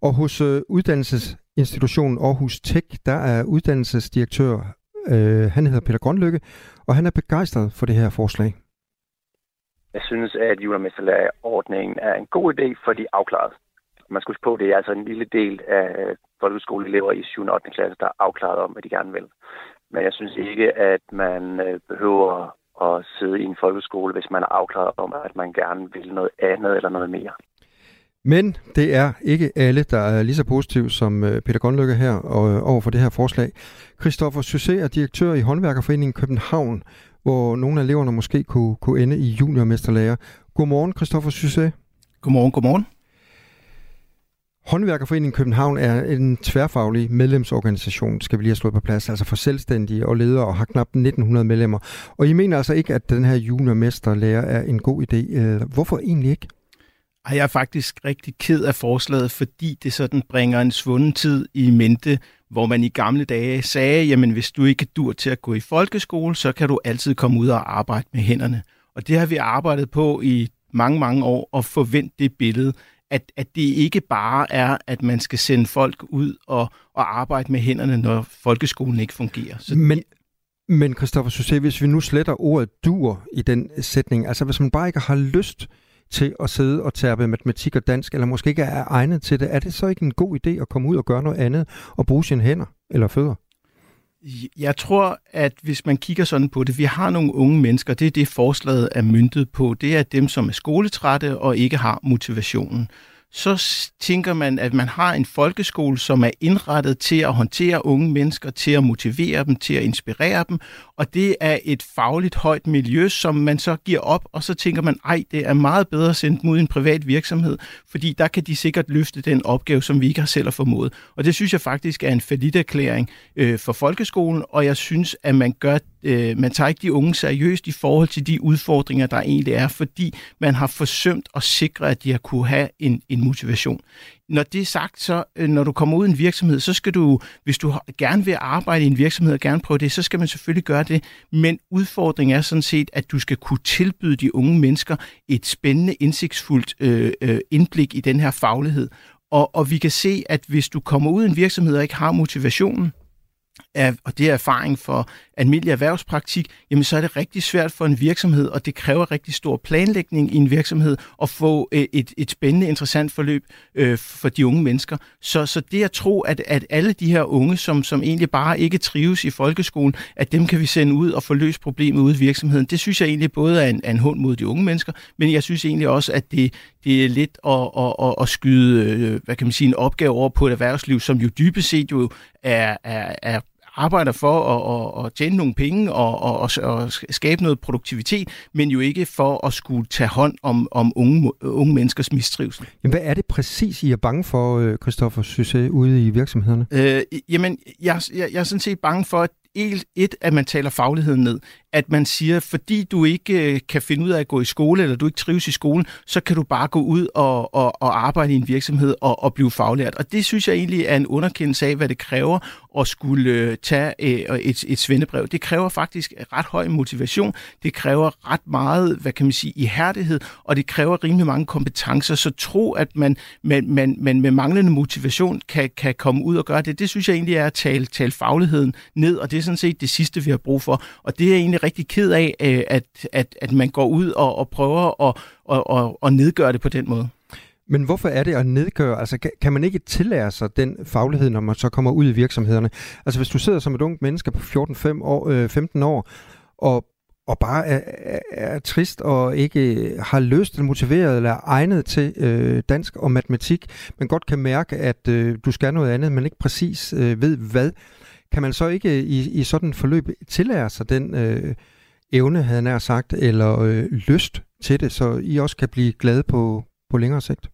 Speaker 4: Og hos øh, uddannelsesinstitutionen Aarhus Tech, der er uddannelsesdirektør, øh, han hedder Peter Grønlykke, og han er begejstret for det her forslag.
Speaker 8: Jeg synes, at julemesterlærerordningen er en god idé for de afklaret. Man skal huske på, at det er altså en lille del af folkeskoleelever i 7. og 8. klasse, der er afklaret om, hvad de gerne vil. Men jeg synes ikke, at man øh, behøver at sidde i en folkeskole, hvis man er afklaret om, at man gerne vil noget andet eller noget mere.
Speaker 4: Men det er ikke alle, der er lige så positive som øh, Peter Grønlykke her og, øh, over for det her forslag. Christoffer Susse er direktør i Håndværkerforeningen København, hvor nogle af eleverne måske kunne, kunne ende i juniormesterlærer. Godmorgen, Christoffer Susse.
Speaker 9: Godmorgen, godmorgen.
Speaker 4: Håndværkerforeningen København er en tværfaglig medlemsorganisation, skal vi lige have slået på plads, altså for selvstændige og ledere og har knap 1900 medlemmer. Og I mener altså ikke, at den her juniormesterlærer er en god idé. Hvorfor egentlig ikke?
Speaker 9: Ej, jeg er faktisk rigtig ked af forslaget, fordi det sådan bringer en svunden tid i mente, hvor man i gamle dage sagde, jamen hvis du ikke dur til at gå i folkeskole, så kan du altid komme ud og arbejde med hænderne. Og det har vi arbejdet på i mange, mange år og forvent det billede, at, at det ikke bare er, at man skal sende folk ud og, og arbejde med hænderne, når folkeskolen ikke fungerer.
Speaker 4: Så men, men Christoffer Susse, hvis vi nu sletter ordet dur i den sætning, altså hvis man bare ikke har lyst til at sidde og tærpe matematik og dansk, eller måske ikke er egnet til det, er det så ikke en god idé at komme ud og gøre noget andet og bruge sine hænder eller fødder?
Speaker 9: Jeg tror, at hvis man kigger sådan på det, vi har nogle unge mennesker, det er det forslaget er myntet på, det er dem, som er skoletrætte og ikke har motivationen så tænker man, at man har en folkeskole, som er indrettet til at håndtere unge mennesker, til at motivere dem, til at inspirere dem, og det er et fagligt højt miljø, som man så giver op, og så tænker man, ej, det er meget bedre at sende dem ud i en privat virksomhed, fordi der kan de sikkert løfte den opgave, som vi ikke har selv har formået. Og det synes jeg faktisk er en erklæring øh, for folkeskolen, og jeg synes, at man gør øh, man tager ikke de unge seriøst i forhold til de udfordringer, der egentlig er, fordi man har forsømt at sikre, at de har kunne have en, en motivation. Når det er sagt, så øh, når du kommer ud i en virksomhed, så skal du, hvis du gerne vil arbejde i en virksomhed og gerne prøve det, så skal man selvfølgelig gøre det. Men udfordringen er sådan set, at du skal kunne tilbyde de unge mennesker et spændende, indsigtsfuldt øh, øh, indblik i den her faglighed. Og, og vi kan se, at hvis du kommer ud i en virksomhed og ikke har motivationen, er, og det er erfaring for almindelig erhvervspraktik, jamen så er det rigtig svært for en virksomhed, og det kræver rigtig stor planlægning i en virksomhed at få øh, et, et spændende, interessant forløb øh, for de unge mennesker. Så, så det at tro, at, at alle de her unge, som, som egentlig bare ikke trives i folkeskolen, at dem kan vi sende ud og få løst problemet ude i virksomheden, det synes jeg egentlig både er en, er en hund mod de unge mennesker, men jeg synes egentlig også, at det, det er lidt at, at, at, at skyde øh, hvad kan man sige, en opgave over på et erhvervsliv, som jo dybest set jo er, er, er arbejder for at, at, at tjene nogle penge og, og, og, og skabe noget produktivitet, men jo ikke for at skulle tage hånd om, om unge, unge menneskers mistrivsel.
Speaker 4: Jamen, hvad er det præcis, I er bange for, Christoffer Sysse, ude i virksomhederne?
Speaker 9: Øh, jamen, jeg, jeg, jeg er sådan set bange for, at et, at man taler fagligheden ned. At man siger, fordi du ikke øh, kan finde ud af at gå i skole, eller du ikke trives i skolen, så kan du bare gå ud og, og, og arbejde i en virksomhed og, og blive faglært. Og det synes jeg egentlig er en underkendelse af, hvad det kræver at skulle øh, tage øh, et, et svendebrev. Det kræver faktisk ret høj motivation, det kræver ret meget, hvad kan man sige, ihærdighed, og det kræver rimelig mange kompetencer. Så tro, at man, man, man, man med manglende motivation kan, kan komme ud og gøre det, det synes jeg egentlig er at tale, tale fagligheden ned, og det er sådan set det sidste, vi har brug for. Og det er jeg egentlig rigtig ked af, øh, at, at, at man går ud og, og prøver at, og, og, og nedgøre det på den måde.
Speaker 4: Men hvorfor er det at nedgøre? Altså, kan man ikke tillære sig den faglighed, når man så kommer ud i virksomhederne? Altså, hvis du sidder som et ungt menneske på 14-15 år, øh, 15 år, og og bare er, er, er trist og ikke har lyst eller motiveret eller er egnet til øh, dansk og matematik, men godt kan mærke, at øh, du skal noget andet, men ikke præcis øh, ved hvad, kan man så ikke øh, i, i sådan et forløb tillære sig den øh, evne, havde nær sagt, eller øh, lyst til det, så I også kan blive glade på, på længere sigt?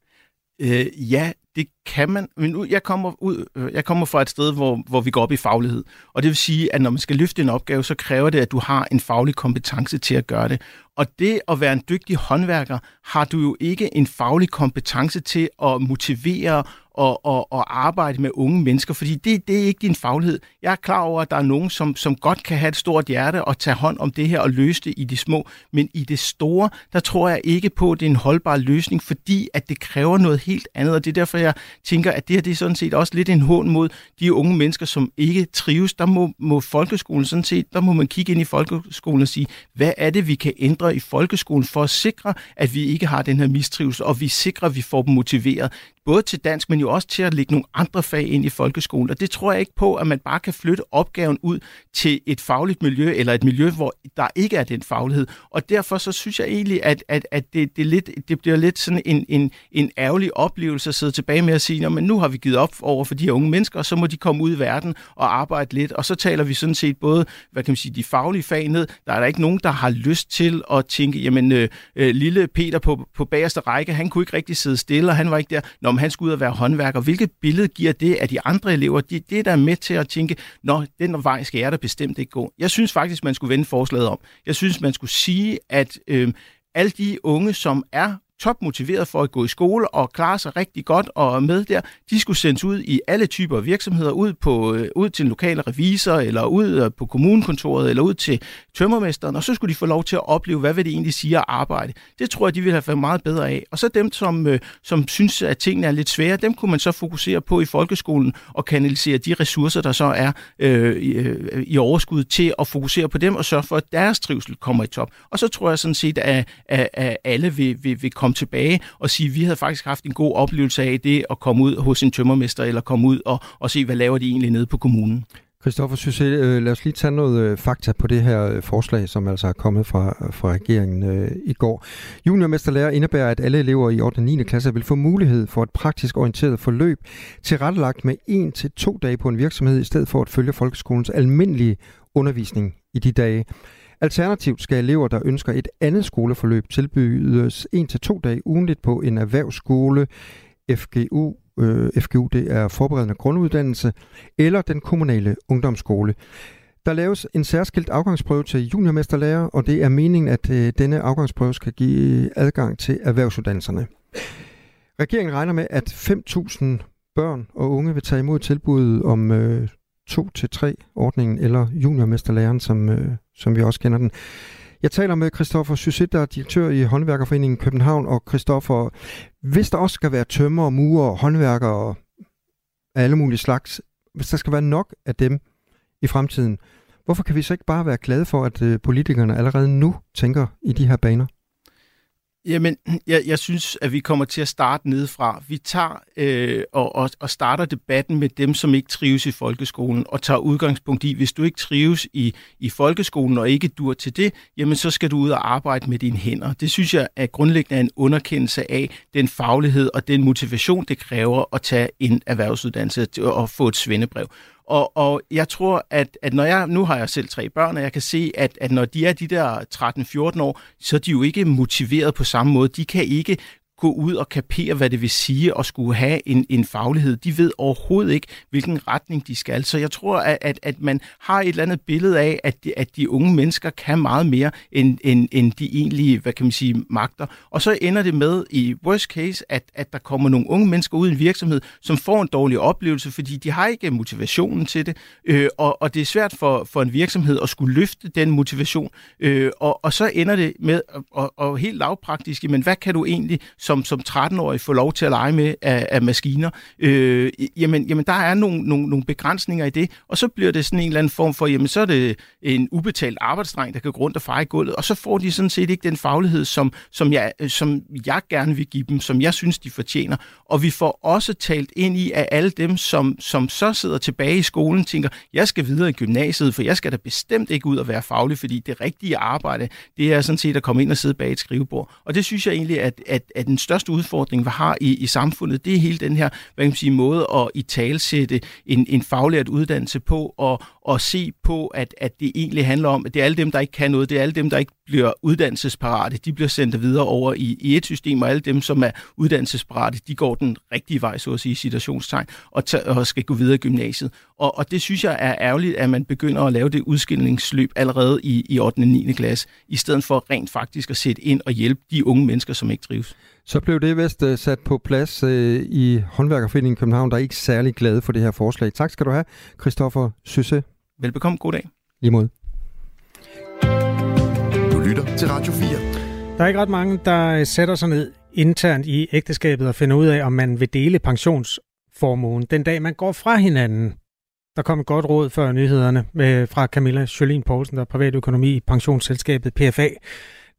Speaker 9: Øh, ja, det kan man. Men nu, jeg, kommer ud, øh, jeg kommer fra et sted, hvor, hvor vi går op i faglighed. Og det vil sige, at når man skal løfte en opgave, så kræver det, at du har en faglig kompetence til at gøre det. Og det at være en dygtig håndværker, har du jo ikke en faglig kompetence til at motivere og, og, og arbejde med unge mennesker, fordi det, det er ikke din faglighed. Jeg er klar over, at der er nogen, som, som godt kan have et stort hjerte og tage hånd om det her og løse det i de små, men i det store, der tror jeg ikke på, at det er en holdbar løsning, fordi at det kræver noget helt andet, og det er derfor, jeg tænker, at det her det er sådan set også lidt en hån mod de unge mennesker, som ikke trives. Der må, må folkeskolen sådan set, der må man kigge ind i folkeskolen og sige, hvad er det, vi kan ændre i folkeskolen for at sikre, at vi ikke har den her mistrivsel, og vi sikrer, at vi får dem motiveret både til dansk, men jo også til at lægge nogle andre fag ind i folkeskolen. Og det tror jeg ikke på, at man bare kan flytte opgaven ud til et fagligt miljø, eller et miljø, hvor der ikke er den faglighed. Og derfor så synes jeg egentlig, at, at, at det, det, lidt, det bliver lidt sådan en, en, en ærgerlig oplevelse at sidde tilbage med at sige, men nu har vi givet op over for de her unge mennesker, og så må de komme ud i verden og arbejde lidt. Og så taler vi sådan set både, hvad kan man sige, de faglige fag ned. Der er der ikke nogen, der har lyst til at tænke, jamen øh, øh, lille Peter på, på bagerste række, han kunne ikke rigtig sidde stille, og han var ikke der. Nå, om han skulle ud og være håndværker. Hvilket billede giver det af de andre elever? Det, det er der med til at tænke, nå, den vej skal jeg da bestemt ikke gå. Jeg synes faktisk, man skulle vende forslaget om. Jeg synes, man skulle sige, at øh, alle de unge, som er topmotiveret for at gå i skole og klare sig rigtig godt og med der, de skulle sendes ud i alle typer af virksomheder, ud, på, øh, ud til en lokal revisor, eller ud øh, på kommunekontoret, eller ud til tømmermesteren, og så skulle de få lov til at opleve, hvad vil det egentlig sige at arbejde. Det tror jeg, de ville have været meget bedre af. Og så dem, som, øh, som synes, at tingene er lidt svære, dem kunne man så fokusere på i folkeskolen og kanalisere de ressourcer, der så er øh, i, øh, i overskud til at fokusere på dem og sørge for, at deres trivsel kommer i top. Og så tror jeg sådan set, at, at, at alle vil, vil, vil komme tilbage og sige, vi havde faktisk haft en god oplevelse af det at komme ud hos en tømmermester eller komme ud og, og se, hvad laver de egentlig nede på kommunen.
Speaker 4: Christoffer Syssel, øh, lad os lige tage noget øh, fakta på det her øh, forslag, som altså er kommet fra, fra regeringen øh, i går. Juniormesterlærer indebærer, at alle elever i 8. og 9. klasse vil få mulighed for et praktisk orienteret forløb tilrettelagt med en til to dage på en virksomhed, i stedet for at følge folkeskolens almindelige undervisning i de dage. Alternativt skal elever, der ønsker et andet skoleforløb, tilbydes en til to dage ugenligt på en erhvervsskole, FGU, øh, FGU det er forberedende grunduddannelse, eller den kommunale ungdomsskole. Der laves en særskilt afgangsprøve til juniormesterlærer, og det er meningen, at øh, denne afgangsprøve skal give adgang til erhvervsuddannelserne. Regeringen regner med, at 5.000 børn og unge vil tage imod tilbuddet om øh, 2-3 ordningen, eller juniormesterlæren, som, øh, som vi også kender den. Jeg taler med Christoffer Sysit, der er direktør i Håndværkerforeningen København, og Christoffer, hvis der også skal være tømmer, murer, håndværkere af alle mulige slags, hvis der skal være nok af dem i fremtiden, hvorfor kan vi så ikke bare være glade for, at øh, politikerne allerede nu tænker i de her baner?
Speaker 9: Jamen, jeg, jeg synes, at vi kommer til at starte nedefra. Vi tager øh, og, og, og starter debatten med dem, som ikke trives i folkeskolen, og tager udgangspunkt i, hvis du ikke trives i, i folkeskolen og ikke dur til det, jamen så skal du ud og arbejde med dine hænder. Det synes jeg er grundlæggende en underkendelse af den faglighed og den motivation, det kræver at tage en erhvervsuddannelse og få et svendebrev. Og, og jeg tror, at, at når jeg, nu har jeg selv tre børn, og jeg kan se, at, at når de er de der 13-14 år, så er de jo ikke motiveret på samme måde. De kan ikke gå ud og kapere, hvad det vil sige at skulle have en, en faglighed. De ved overhovedet ikke, hvilken retning de skal. Så jeg tror, at, at, at man har et eller andet billede af, at de, at de unge mennesker kan meget mere, end, end, end de egentlige, hvad kan man sige, magter. Og så ender det med, i worst case, at, at der kommer nogle unge mennesker ud i en virksomhed, som får en dårlig oplevelse, fordi de har ikke motivationen til det. Øh, og, og det er svært for, for en virksomhed at skulle løfte den motivation. Øh, og, og så ender det med, og, og helt lavpraktisk, men hvad kan du egentlig som som, som 13-årig får lov til at lege med af, af maskiner, øh, jamen, jamen der er nogle, nogle, nogle begrænsninger i det, og så bliver det sådan en eller anden form for, jamen så er det en ubetalt arbejdsdreng, der kan gå rundt og feje i gulvet, og så får de sådan set ikke den faglighed, som, som, jeg, som jeg gerne vil give dem, som jeg synes, de fortjener. Og vi får også talt ind i, at alle dem, som, som så sidder tilbage i skolen, tænker, jeg skal videre i gymnasiet, for jeg skal da bestemt ikke ud og være faglig, fordi det rigtige arbejde, det er sådan set at komme ind og sidde bag et skrivebord. Og det synes jeg egentlig, at, at, at den største udfordring, vi har i, i samfundet, det er hele den her hvad kan man sige, måde at i talsætte en, en faglært uddannelse på, og, og se på, at, at det egentlig handler om, at det er alle dem, der ikke kan noget, det er alle dem, der ikke bliver uddannelsesparate, de bliver sendt videre over i, i et system, og alle dem, som er uddannelsesparate, de går den rigtige vej, så at sige, situationstegn, og, og skal gå videre i gymnasiet. Og, og det synes jeg er ærgerligt, at man begynder at lave det udskillingsløb allerede i, i 8. og 9. klasse, i stedet for rent faktisk at sætte ind og hjælpe de unge mennesker, som ikke trives.
Speaker 4: Så blev det vist uh, sat på plads uh, i Håndværkerforeningen København, der er ikke særlig glade for det her forslag. Tak skal du have, Christoffer Søsse.
Speaker 9: Velbekomme. God dag.
Speaker 4: Lige mod.
Speaker 2: Til Radio 4.
Speaker 3: Der er ikke ret mange, der sætter sig ned internt i ægteskabet og finder ud af, om man vil dele pensionsformuen den dag, man går fra hinanden. Der kom et godt råd før nyhederne med, fra Camilla Jolien Poulsen, der er privatøkonomi i pensionsselskabet PFA.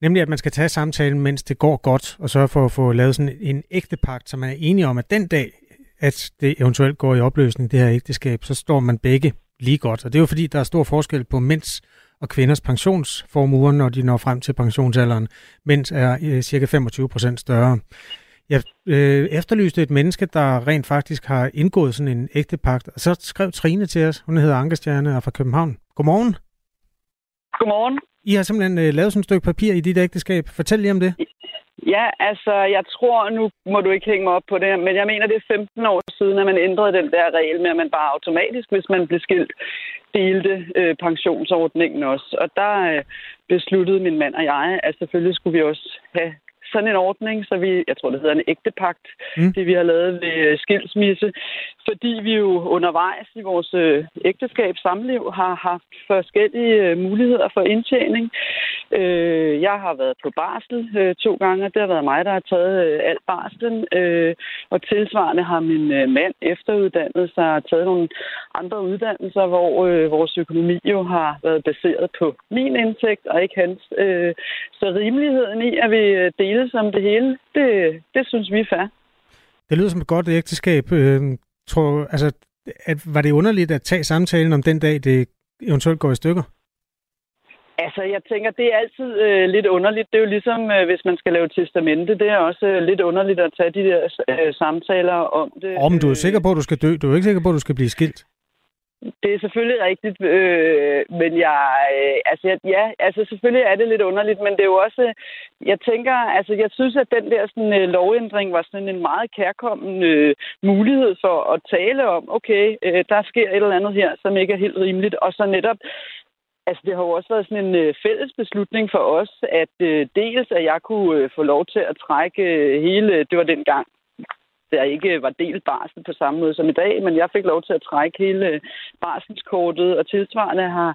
Speaker 3: Nemlig, at man skal tage samtalen, mens det går godt, og sørge for at få lavet sådan en ægte pagt, så man er enige om, at den dag, at det eventuelt går i opløsning, det her ægteskab, så står man begge lige godt. Og det er jo fordi, der er stor forskel på mænds og kvinders pensionsformuer, når de når frem til pensionsalderen. Mænds er øh, cirka 25 procent større. Jeg øh, efterlyste et menneske, der rent faktisk har indgået sådan en ægte pagt, og så skrev Trine til os. Hun hedder Ankerstjerne og er fra København. Godmorgen.
Speaker 10: Godmorgen.
Speaker 3: I har simpelthen øh, lavet sådan et stykke papir i dit ægteskab. Fortæl lige om det.
Speaker 10: Ja, altså, jeg tror, nu må du ikke hænge mig op på det, men jeg mener, det er 15 år siden, at man ændrede den der regel med, at man bare automatisk, hvis man blev skilt, delte øh, pensionsordningen også. Og der øh, besluttede min mand og jeg, at selvfølgelig skulle vi også have sådan en ordning, så vi, jeg tror, det hedder en ægtepagt, mm. det vi har lavet ved øh, skilsmisse, fordi vi jo undervejs i vores øh, ægteskab samliv har haft forskellige øh, muligheder for indtjening. Jeg har været på barsel to gange, og det har været mig, der har taget alt barslen, og tilsvarende har min mand efteruddannet sig og taget nogle andre uddannelser, hvor vores økonomi jo har været baseret på min indtægt og ikke hans. Så rimeligheden i, at vi deler føles som det hele, det, det synes vi er fair.
Speaker 3: Det lyder som et godt ægteskab. Øh, tror, altså, at, var det underligt at tage samtalen om den dag, det eventuelt går i stykker?
Speaker 10: Altså, jeg tænker, det er altid øh, lidt underligt. Det er jo ligesom, øh, hvis man skal lave testamente. Det er også øh, lidt underligt at tage de der øh, samtaler om det.
Speaker 3: Om du er sikker på, at du skal dø. Du er ikke sikker på, at du skal blive skilt.
Speaker 10: Det er selvfølgelig rigtigt, øh, men jeg, øh, altså, ja, altså selvfølgelig er det lidt underligt, men det er jo også, jeg tænker, altså jeg synes, at den der sådan, øh, lovændring var sådan en meget kærkommen øh, mulighed for at tale om, okay, øh, der sker et eller andet her, som ikke er helt rimeligt, og så netop Altså, det har jo også været sådan en øh, fælles beslutning for os, at øh, dels at jeg kunne øh, få lov til at trække øh, hele, det var den gang, der ikke var delt barsel på samme måde som i dag, men jeg fik lov til at trække hele barselskortet, og tilsvarende har, har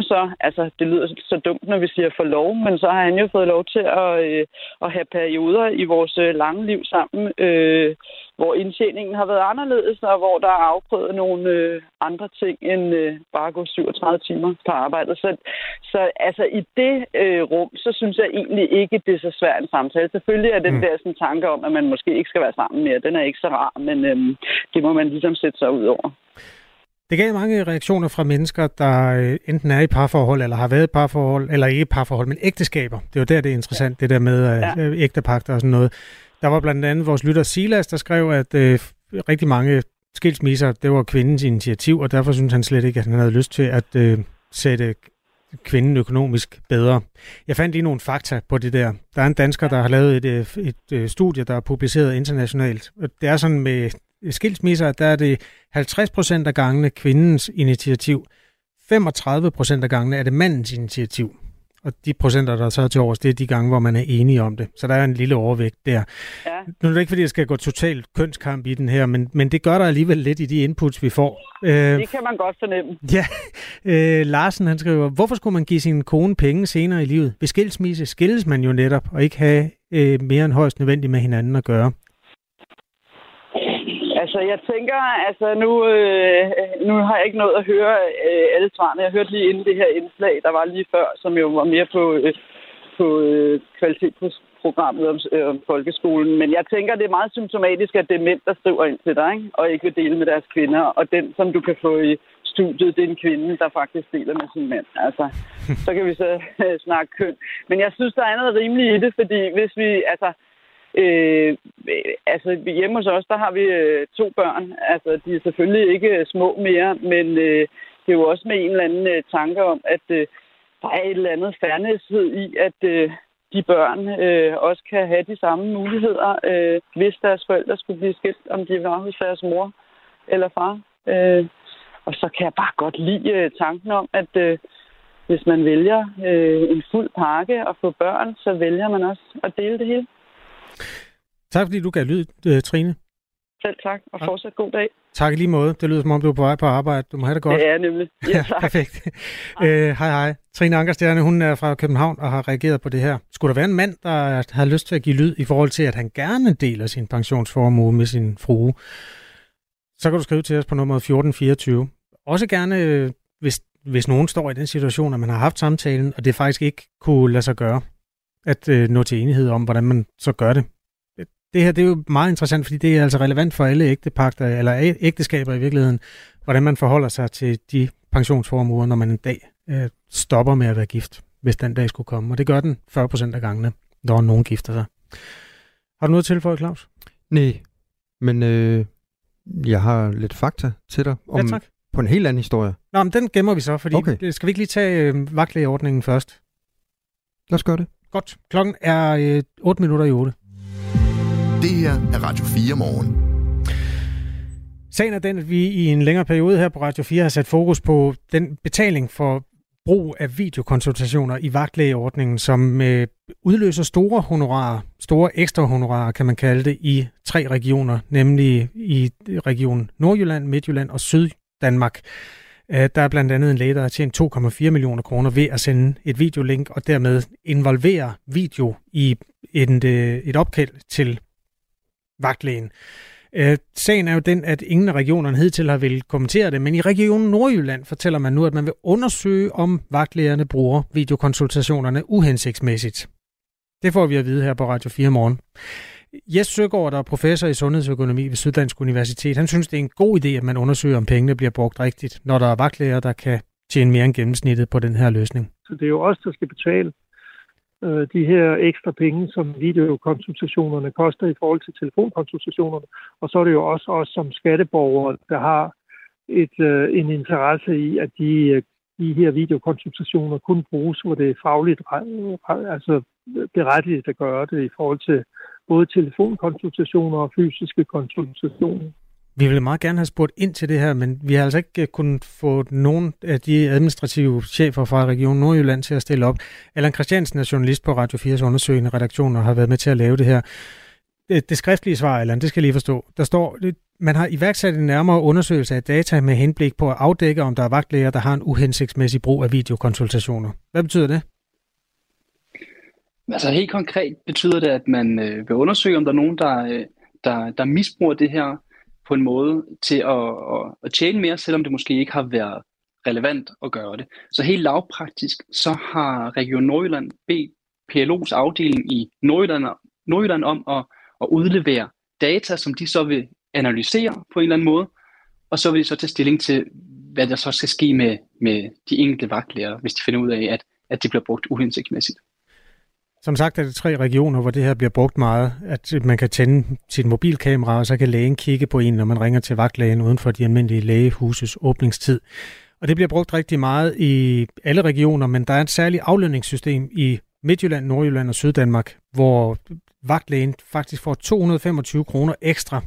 Speaker 10: så, altså det lyder så dumt, når vi siger for lov, men så har han jo fået lov til at, øh, at have perioder i vores øh, lange liv sammen, øh, hvor indtjeningen har været anderledes, og hvor der er afprøvet nogle øh, andre ting end øh, bare at gå 37 timer på arbejde. Så, så altså i det øh, rum, så synes jeg egentlig ikke, det er så svært en samtale. Selvfølgelig er den mm. der sådan, tanke om, at man måske ikke skal være sammen mere, den er ikke så rar, men øh, det må man ligesom sætte sig ud over.
Speaker 3: Det gav mange reaktioner fra mennesker, der øh, enten er i parforhold, eller har været i parforhold, eller ikke i parforhold, men ægteskaber. Det er jo der, det er interessant, det der med øh, ja. ægtepagter og sådan noget. Der var blandt andet vores lytter Silas, der skrev, at øh, rigtig mange skilsmisser, det var kvindens initiativ, og derfor synes han slet ikke, at han havde lyst til at øh, sætte kvinden økonomisk bedre. Jeg fandt lige nogle fakta på det der. Der er en dansker, der har lavet et, et, et studie, der er publiceret internationalt. Det er sådan med skilsmisser, der er det 50 procent af gangene kvindens initiativ. 35 procent af gangene er det mandens initiativ. Og de procenter, der er så til års, det er de gange, hvor man er enige om det. Så der er en lille overvægt der. Ja. Nu er det ikke, fordi jeg skal gå totalt kønskamp i den her, men, men det gør der alligevel lidt i de inputs, vi får.
Speaker 10: Øh, det kan man godt fornemme.
Speaker 3: Ja. Øh, Larsen, han skriver, hvorfor skulle man give sin kone penge senere i livet? Ved skilsmisse skilles man jo netop, og ikke have øh, mere end højst nødvendigt med hinanden at gøre?
Speaker 10: Altså, jeg tænker, altså nu, øh, nu har jeg ikke nået at høre øh, alle svarene. Jeg hørte lige inden det her indslag, der var lige før, som jo var mere på, øh, på øh, kvalitetsprogrammet om, øh, om folkeskolen. Men jeg tænker, det er meget symptomatisk, at det er mænd, der skriver ind til dig, ikke? og ikke vil dele med deres kvinder. Og den, som du kan få i studiet, det er en kvinde, der faktisk deler med sin mand. Altså, så kan vi så øh, snakke køn. Men jeg synes, der er noget rimeligt i det, fordi hvis vi, altså, Øh, altså hjemme hos os, der har vi øh, to børn. Altså, de er selvfølgelig ikke øh, små mere, men øh, det er jo også med en eller anden øh, tanke om, at øh, der er et eller andet færdighed i, at øh, de børn øh, også kan have de samme muligheder, øh, hvis deres forældre skulle blive skilt, om de var hos deres mor eller far. Øh, og så kan jeg bare godt lide øh, tanken om, at øh, hvis man vælger øh, en fuld pakke og få børn, så vælger man også at dele det hele.
Speaker 3: Tak fordi du gav lyd, øh, Trine.
Speaker 10: Selv tak, og fortsat god dag.
Speaker 3: Tak i lige måde. Det lyder som om, du er på vej på arbejde. Du må have det godt.
Speaker 10: Det er nemlig. Ja, tak.
Speaker 3: Perfekt. Hej. Øh, hej, hej. Trine Ankerstjerne, hun er fra København og har reageret på det her. Skulle der være en mand, der har lyst til at give lyd i forhold til, at han gerne deler sin pensionsformue med sin frue, så kan du skrive til os på nummer 1424. Også gerne, øh, hvis, hvis nogen står i den situation, at man har haft samtalen, og det faktisk ikke kunne lade sig gøre at øh, nå til enighed om, hvordan man så gør det. Det her det er jo meget interessant, fordi det er altså relevant for alle ægtepagter, eller ægteskaber i virkeligheden, hvordan man forholder sig til de pensionsformuer, når man en dag øh, stopper med at være gift, hvis den dag skulle komme. Og det gør den 40 procent af gangene, når nogen gifter sig. Har du noget til for Claus?
Speaker 4: Nej, men øh, jeg har lidt fakta til dig om, ja, tak. på en helt anden historie.
Speaker 3: Nå, men den gemmer vi så, fordi okay. skal vi ikke lige tage øh, vagtlægeordningen først?
Speaker 4: Lad os gøre det.
Speaker 3: Godt. Klokken er øh, 8 minutter i 8.
Speaker 2: Det her er Radio 4 morgen.
Speaker 3: Sagen er den, at vi i en længere periode her på Radio 4 har sat fokus på den betaling for brug af videokonsultationer i vagtlægeordningen, som øh, udløser store honorarer, store ekstra honorarer, kan man kalde det, i tre regioner, nemlig i region Nordjylland, Midtjylland og Syddanmark. Øh, der er blandt andet en læge, der har tjent 2,4 millioner kroner ved at sende et videolink og dermed involvere video i et, øh, et opkald til vagtlægen. Øh, sagen er jo den, at ingen af regionerne hidtil har vil kommentere det, men i regionen Nordjylland fortæller man nu, at man vil undersøge, om vagtlægerne bruger videokonsultationerne uhensigtsmæssigt. Det får vi at vide her på Radio 4 morgen. Jes Søgaard, der er professor i sundhedsøkonomi ved Syddansk Universitet, han synes, det er en god idé, at man undersøger, om pengene bliver brugt rigtigt, når der er vagtlæger, der kan tjene mere end gennemsnittet på den her løsning.
Speaker 7: Så det er jo os, der skal betale øh, de her ekstra penge, som videokonsultationerne koster i forhold til telefonkonsultationerne. Og så er det jo også os som skatteborgere, der har et, øh, en interesse i, at de, øh, de her videokonsultationer kun bruges, hvor det er fagligt altså berettiget at gøre det i forhold til både telefonkonsultationer og fysiske konsultationer.
Speaker 3: Vi ville meget gerne have spurgt ind til det her, men vi har altså ikke eh, kunnet få nogen af de administrative chefer fra Region Nordjylland til at stille op. Allan Christiansen er journalist på Radio 4's undersøgende redaktion og har været med til at lave det her. Det, det skriftlige svar, Allan, det skal jeg lige forstå. Der står, man har iværksat en nærmere undersøgelse af data med henblik på at afdække, om der er vagtlæger, der har en uhensigtsmæssig brug af videokonsultationer. Hvad betyder det?
Speaker 11: Altså helt konkret betyder det, at man øh, vil undersøge, om der er nogen, der, øh, der, der misbruger det her på en måde til at, at, at tjene mere, selvom det måske ikke har været relevant at gøre det. Så helt lavpraktisk, så har Region Nordjylland bedt PLO's afdeling i Nordjylland, Nordjylland om at, at udlevere data, som de så vil analysere på en eller anden måde, og så vil de så tage stilling til, hvad der så skal ske med, med de enkelte vagtlærer, hvis de finder ud af, at, at det bliver brugt uhensigtsmæssigt.
Speaker 3: Som sagt er det tre regioner, hvor det her bliver brugt meget, at man kan tænde sit mobilkamera, og så kan lægen kigge på en, når man ringer til vagtlægen uden for de almindelige lægehuses åbningstid. Og det bliver brugt rigtig meget i alle regioner, men der er et særligt aflønningssystem i Midtjylland, Nordjylland og Syddanmark, hvor vagtlægen faktisk får 225 kroner ekstra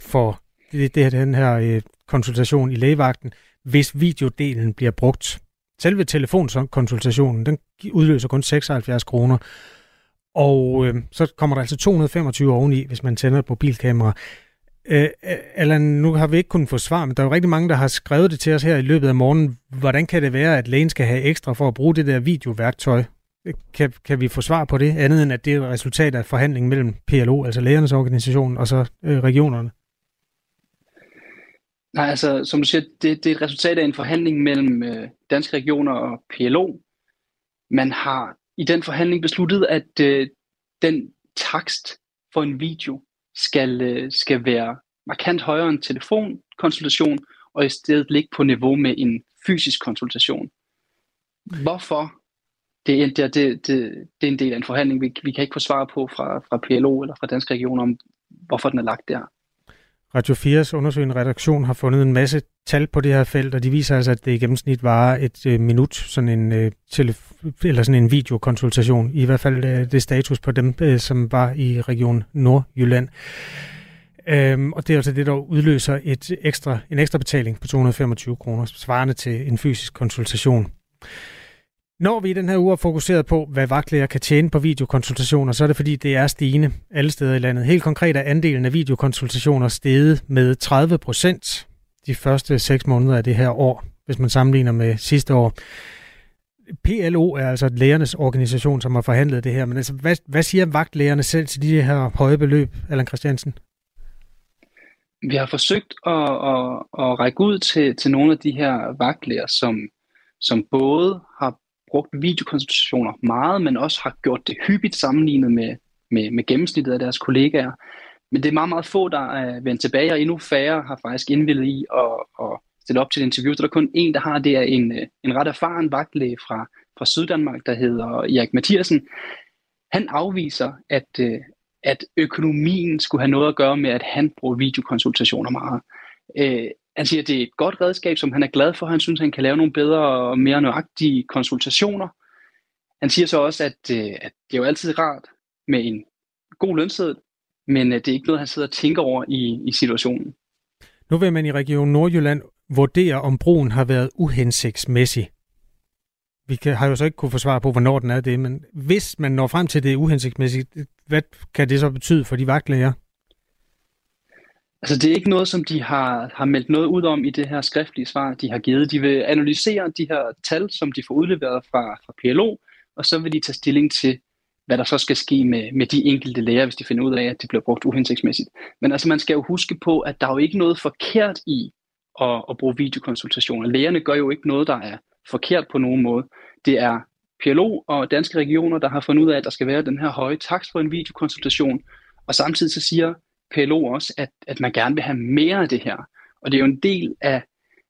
Speaker 3: for det, det her, den her øh, konsultation i lægevagten, hvis videodelen bliver brugt. Selve telefonkonsultationen, den udløser kun 76 kroner. Og øh, så kommer der altså 225 oveni, hvis man tænder et mobilkamera. Øh, øh, Allan, nu har vi ikke kunnet få svar, men der er jo rigtig mange, der har skrevet det til os her i løbet af morgenen. Hvordan kan det være, at lægen skal have ekstra for at bruge det der videoværktøj? Øh, kan, kan vi få svar på det, andet end at det er et resultat af forhandlingen mellem PLO, altså lægernes organisation, og så øh, regionerne?
Speaker 11: Nej, altså som du siger, det, det er et resultat af en forhandling mellem øh, danske regioner og PLO. Man har i den forhandling besluttet, at øh, den takst for en video skal, øh, skal være markant højere end telefonkonsultation, og i stedet ligge på niveau med en fysisk konsultation. Hvorfor? Det er, det, det, det, det er en del af en forhandling. Vi, vi kan ikke få svar på fra, fra PLO eller fra danske regioner om, hvorfor den er lagt der.
Speaker 3: Radio 4's undersøgende redaktion har fundet en masse tal på det her felt, og de viser altså, at det i gennemsnit varer et øh, minut, sådan en, øh, telef- eller sådan en videokonsultation. I hvert fald øh, det status på dem, øh, som var i region Nordjylland. Øhm, og det er altså det, der udløser et ekstra, en ekstra betaling på 225 kroner, svarende til en fysisk konsultation. Når vi i den her uge er fokuseret på, hvad vagtlæger kan tjene på videokonsultationer, så er det fordi, det er stigende alle steder i landet. Helt konkret er andelen af videokonsultationer steget med 30 procent de første seks måneder af det her år, hvis man sammenligner med sidste år. PLO er altså lægernes organisation, som har forhandlet det her, men altså, hvad, hvad siger vagtlægerne selv til de her høje beløb, Allan Christiansen?
Speaker 11: Vi har forsøgt at, at, at række ud til, til nogle af de her vagtlæger, som, som både brugt videokonsultationer meget, men også har gjort det hyppigt sammenlignet med, med, med gennemsnittet af deres kollegaer. Men det er meget, meget få, der er vendt tilbage, og endnu færre har faktisk indvildet i at, at stille op til et interview. Så der er kun en, der har det, er en, en ret erfaren vagtlæge fra, fra Syddanmark, der hedder Erik Mathiasen. Han afviser, at, øh, at økonomien skulle have noget at gøre med, at han bruger videokonsultationer meget. Øh, han siger, at det er et godt redskab, som han er glad for. Han synes, han kan lave nogle bedre og mere nøjagtige konsultationer. Han siger så også, at, øh, at det er jo altid rart med en god lønseddel, men øh, det er ikke noget, han sidder og tænker over i, i situationen.
Speaker 3: Nu vil man i Region Nordjylland vurdere, om broen har været uhensigtsmæssig. Vi kan, har jo så ikke kunne få svar på, hvornår den er det, men hvis man når frem til, at det er uhensigtsmæssigt, hvad kan det så betyde for de vagtlæger?
Speaker 11: Altså det er ikke noget, som de har, har meldt noget ud om i det her skriftlige svar, de har givet. De vil analysere de her tal, som de får udleveret fra, fra PLO, og så vil de tage stilling til, hvad der så skal ske med, med de enkelte læger, hvis de finder ud af, at de bliver brugt uhensigtsmæssigt. Men altså man skal jo huske på, at der er jo ikke noget forkert i at, at bruge videokonsultationer. Lægerne gør jo ikke noget, der er forkert på nogen måde. Det er PLO og danske regioner, der har fundet ud af, at der skal være den her høje takst for en videokonsultation, og samtidig så siger PLO også, at, at man gerne vil have mere af det her. Og det er jo en del af,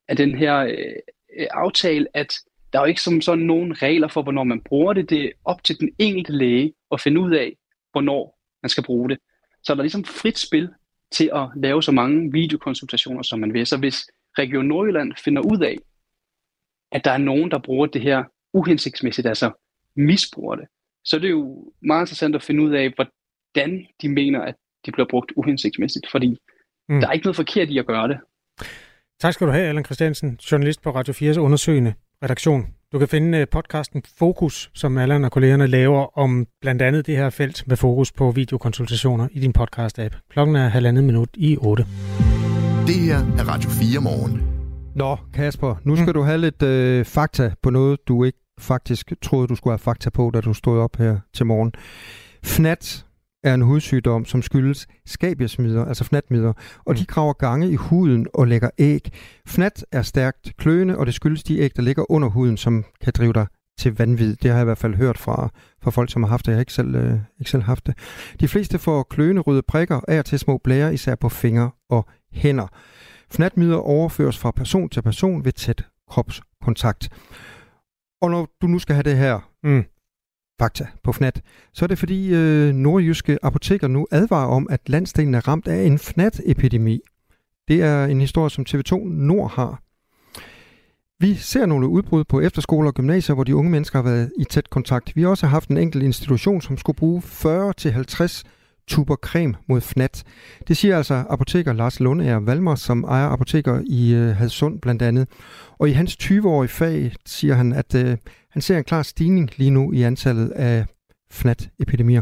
Speaker 11: af den her øh, aftale, at der er jo ikke som sådan nogen regler for, hvornår man bruger det. Det er op til den enkelte læge at finde ud af, hvornår man skal bruge det. Så er der ligesom frit spil til at lave så mange videokonsultationer, som man vil. Så hvis Region Nordjylland finder ud af, at der er nogen, der bruger det her uhensigtsmæssigt, altså misbruger det, så er det jo meget interessant at finde ud af, hvordan de mener, at de bliver brugt uhensigtsmæssigt, fordi mm. der er ikke noget forkert i at gøre det.
Speaker 3: Tak skal du have, Allan Christiansen, journalist på Radio 4's undersøgende redaktion. Du kan finde øh, podcasten Fokus, som Allan og kollegerne laver om blandt andet det her felt med fokus på videokonsultationer i din podcast-app. Klokken er halvandet minut i 8.
Speaker 2: Det her er Radio 4 morgen.
Speaker 4: Nå, Kasper, nu skal mm. du have lidt øh, fakta på noget, du ikke faktisk troede, du skulle have fakta på, da du stod op her til morgen. FNAT, er en hudsygdom, som skyldes skabiesmider, altså fnatmider, og mm. de graver gange i huden og lægger æg. Fnat er stærkt kløende, og det skyldes de æg, der ligger under huden, som kan drive dig til vanvid. Det har jeg i hvert fald hørt fra, fra folk, som har haft det. Jeg har ikke selv, øh, ikke selv haft det. De fleste får kløende røde prikker, af til små blære, især på fingre og hænder. Fnatmider overføres fra person til person ved tæt kropskontakt. Og når du nu skal have det her mm fakta på FNAT, så er det fordi øh, nordjyske apoteker nu advarer om, at landsdelen er ramt af en FNAT-epidemi. Det er en historie, som TV2 Nord har. Vi ser nogle udbrud på efterskoler og gymnasier, hvor de unge mennesker har været i tæt kontakt. Vi har også haft en enkelt institution, som skulle bruge 40-50 tuber creme mod fnat. Det siger altså apoteker Lars Lundager Valmer, som ejer apoteker i øh, Hadsund blandt andet. Og i hans 20-årige fag siger han, at øh, han ser en klar stigning lige nu i antallet af fnat-epidemier.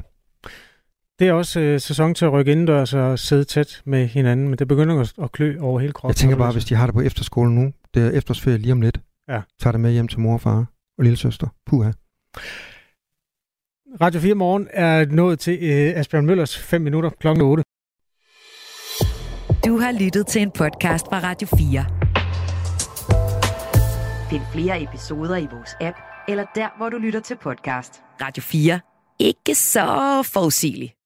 Speaker 3: Det er også øh, sæson til at rykke indendørs og sidde tæt med hinanden, men det begynder at, at klø over hele kroppen.
Speaker 4: Jeg tænker bare, hvis de har det på efterskolen nu, det er efterårsferie lige om lidt,
Speaker 3: ja.
Speaker 4: tager det med hjem til mor og far og lille søster. Puha.
Speaker 3: Radio 4 Morgen er nået til øh, Asbjørn Møllers 5 minutter klokken 8.
Speaker 12: Du har lyttet til en podcast fra Radio 4. Find flere episoder i vores app, eller der, hvor du lytter til podcast. Radio 4. Ikke så forudsigeligt.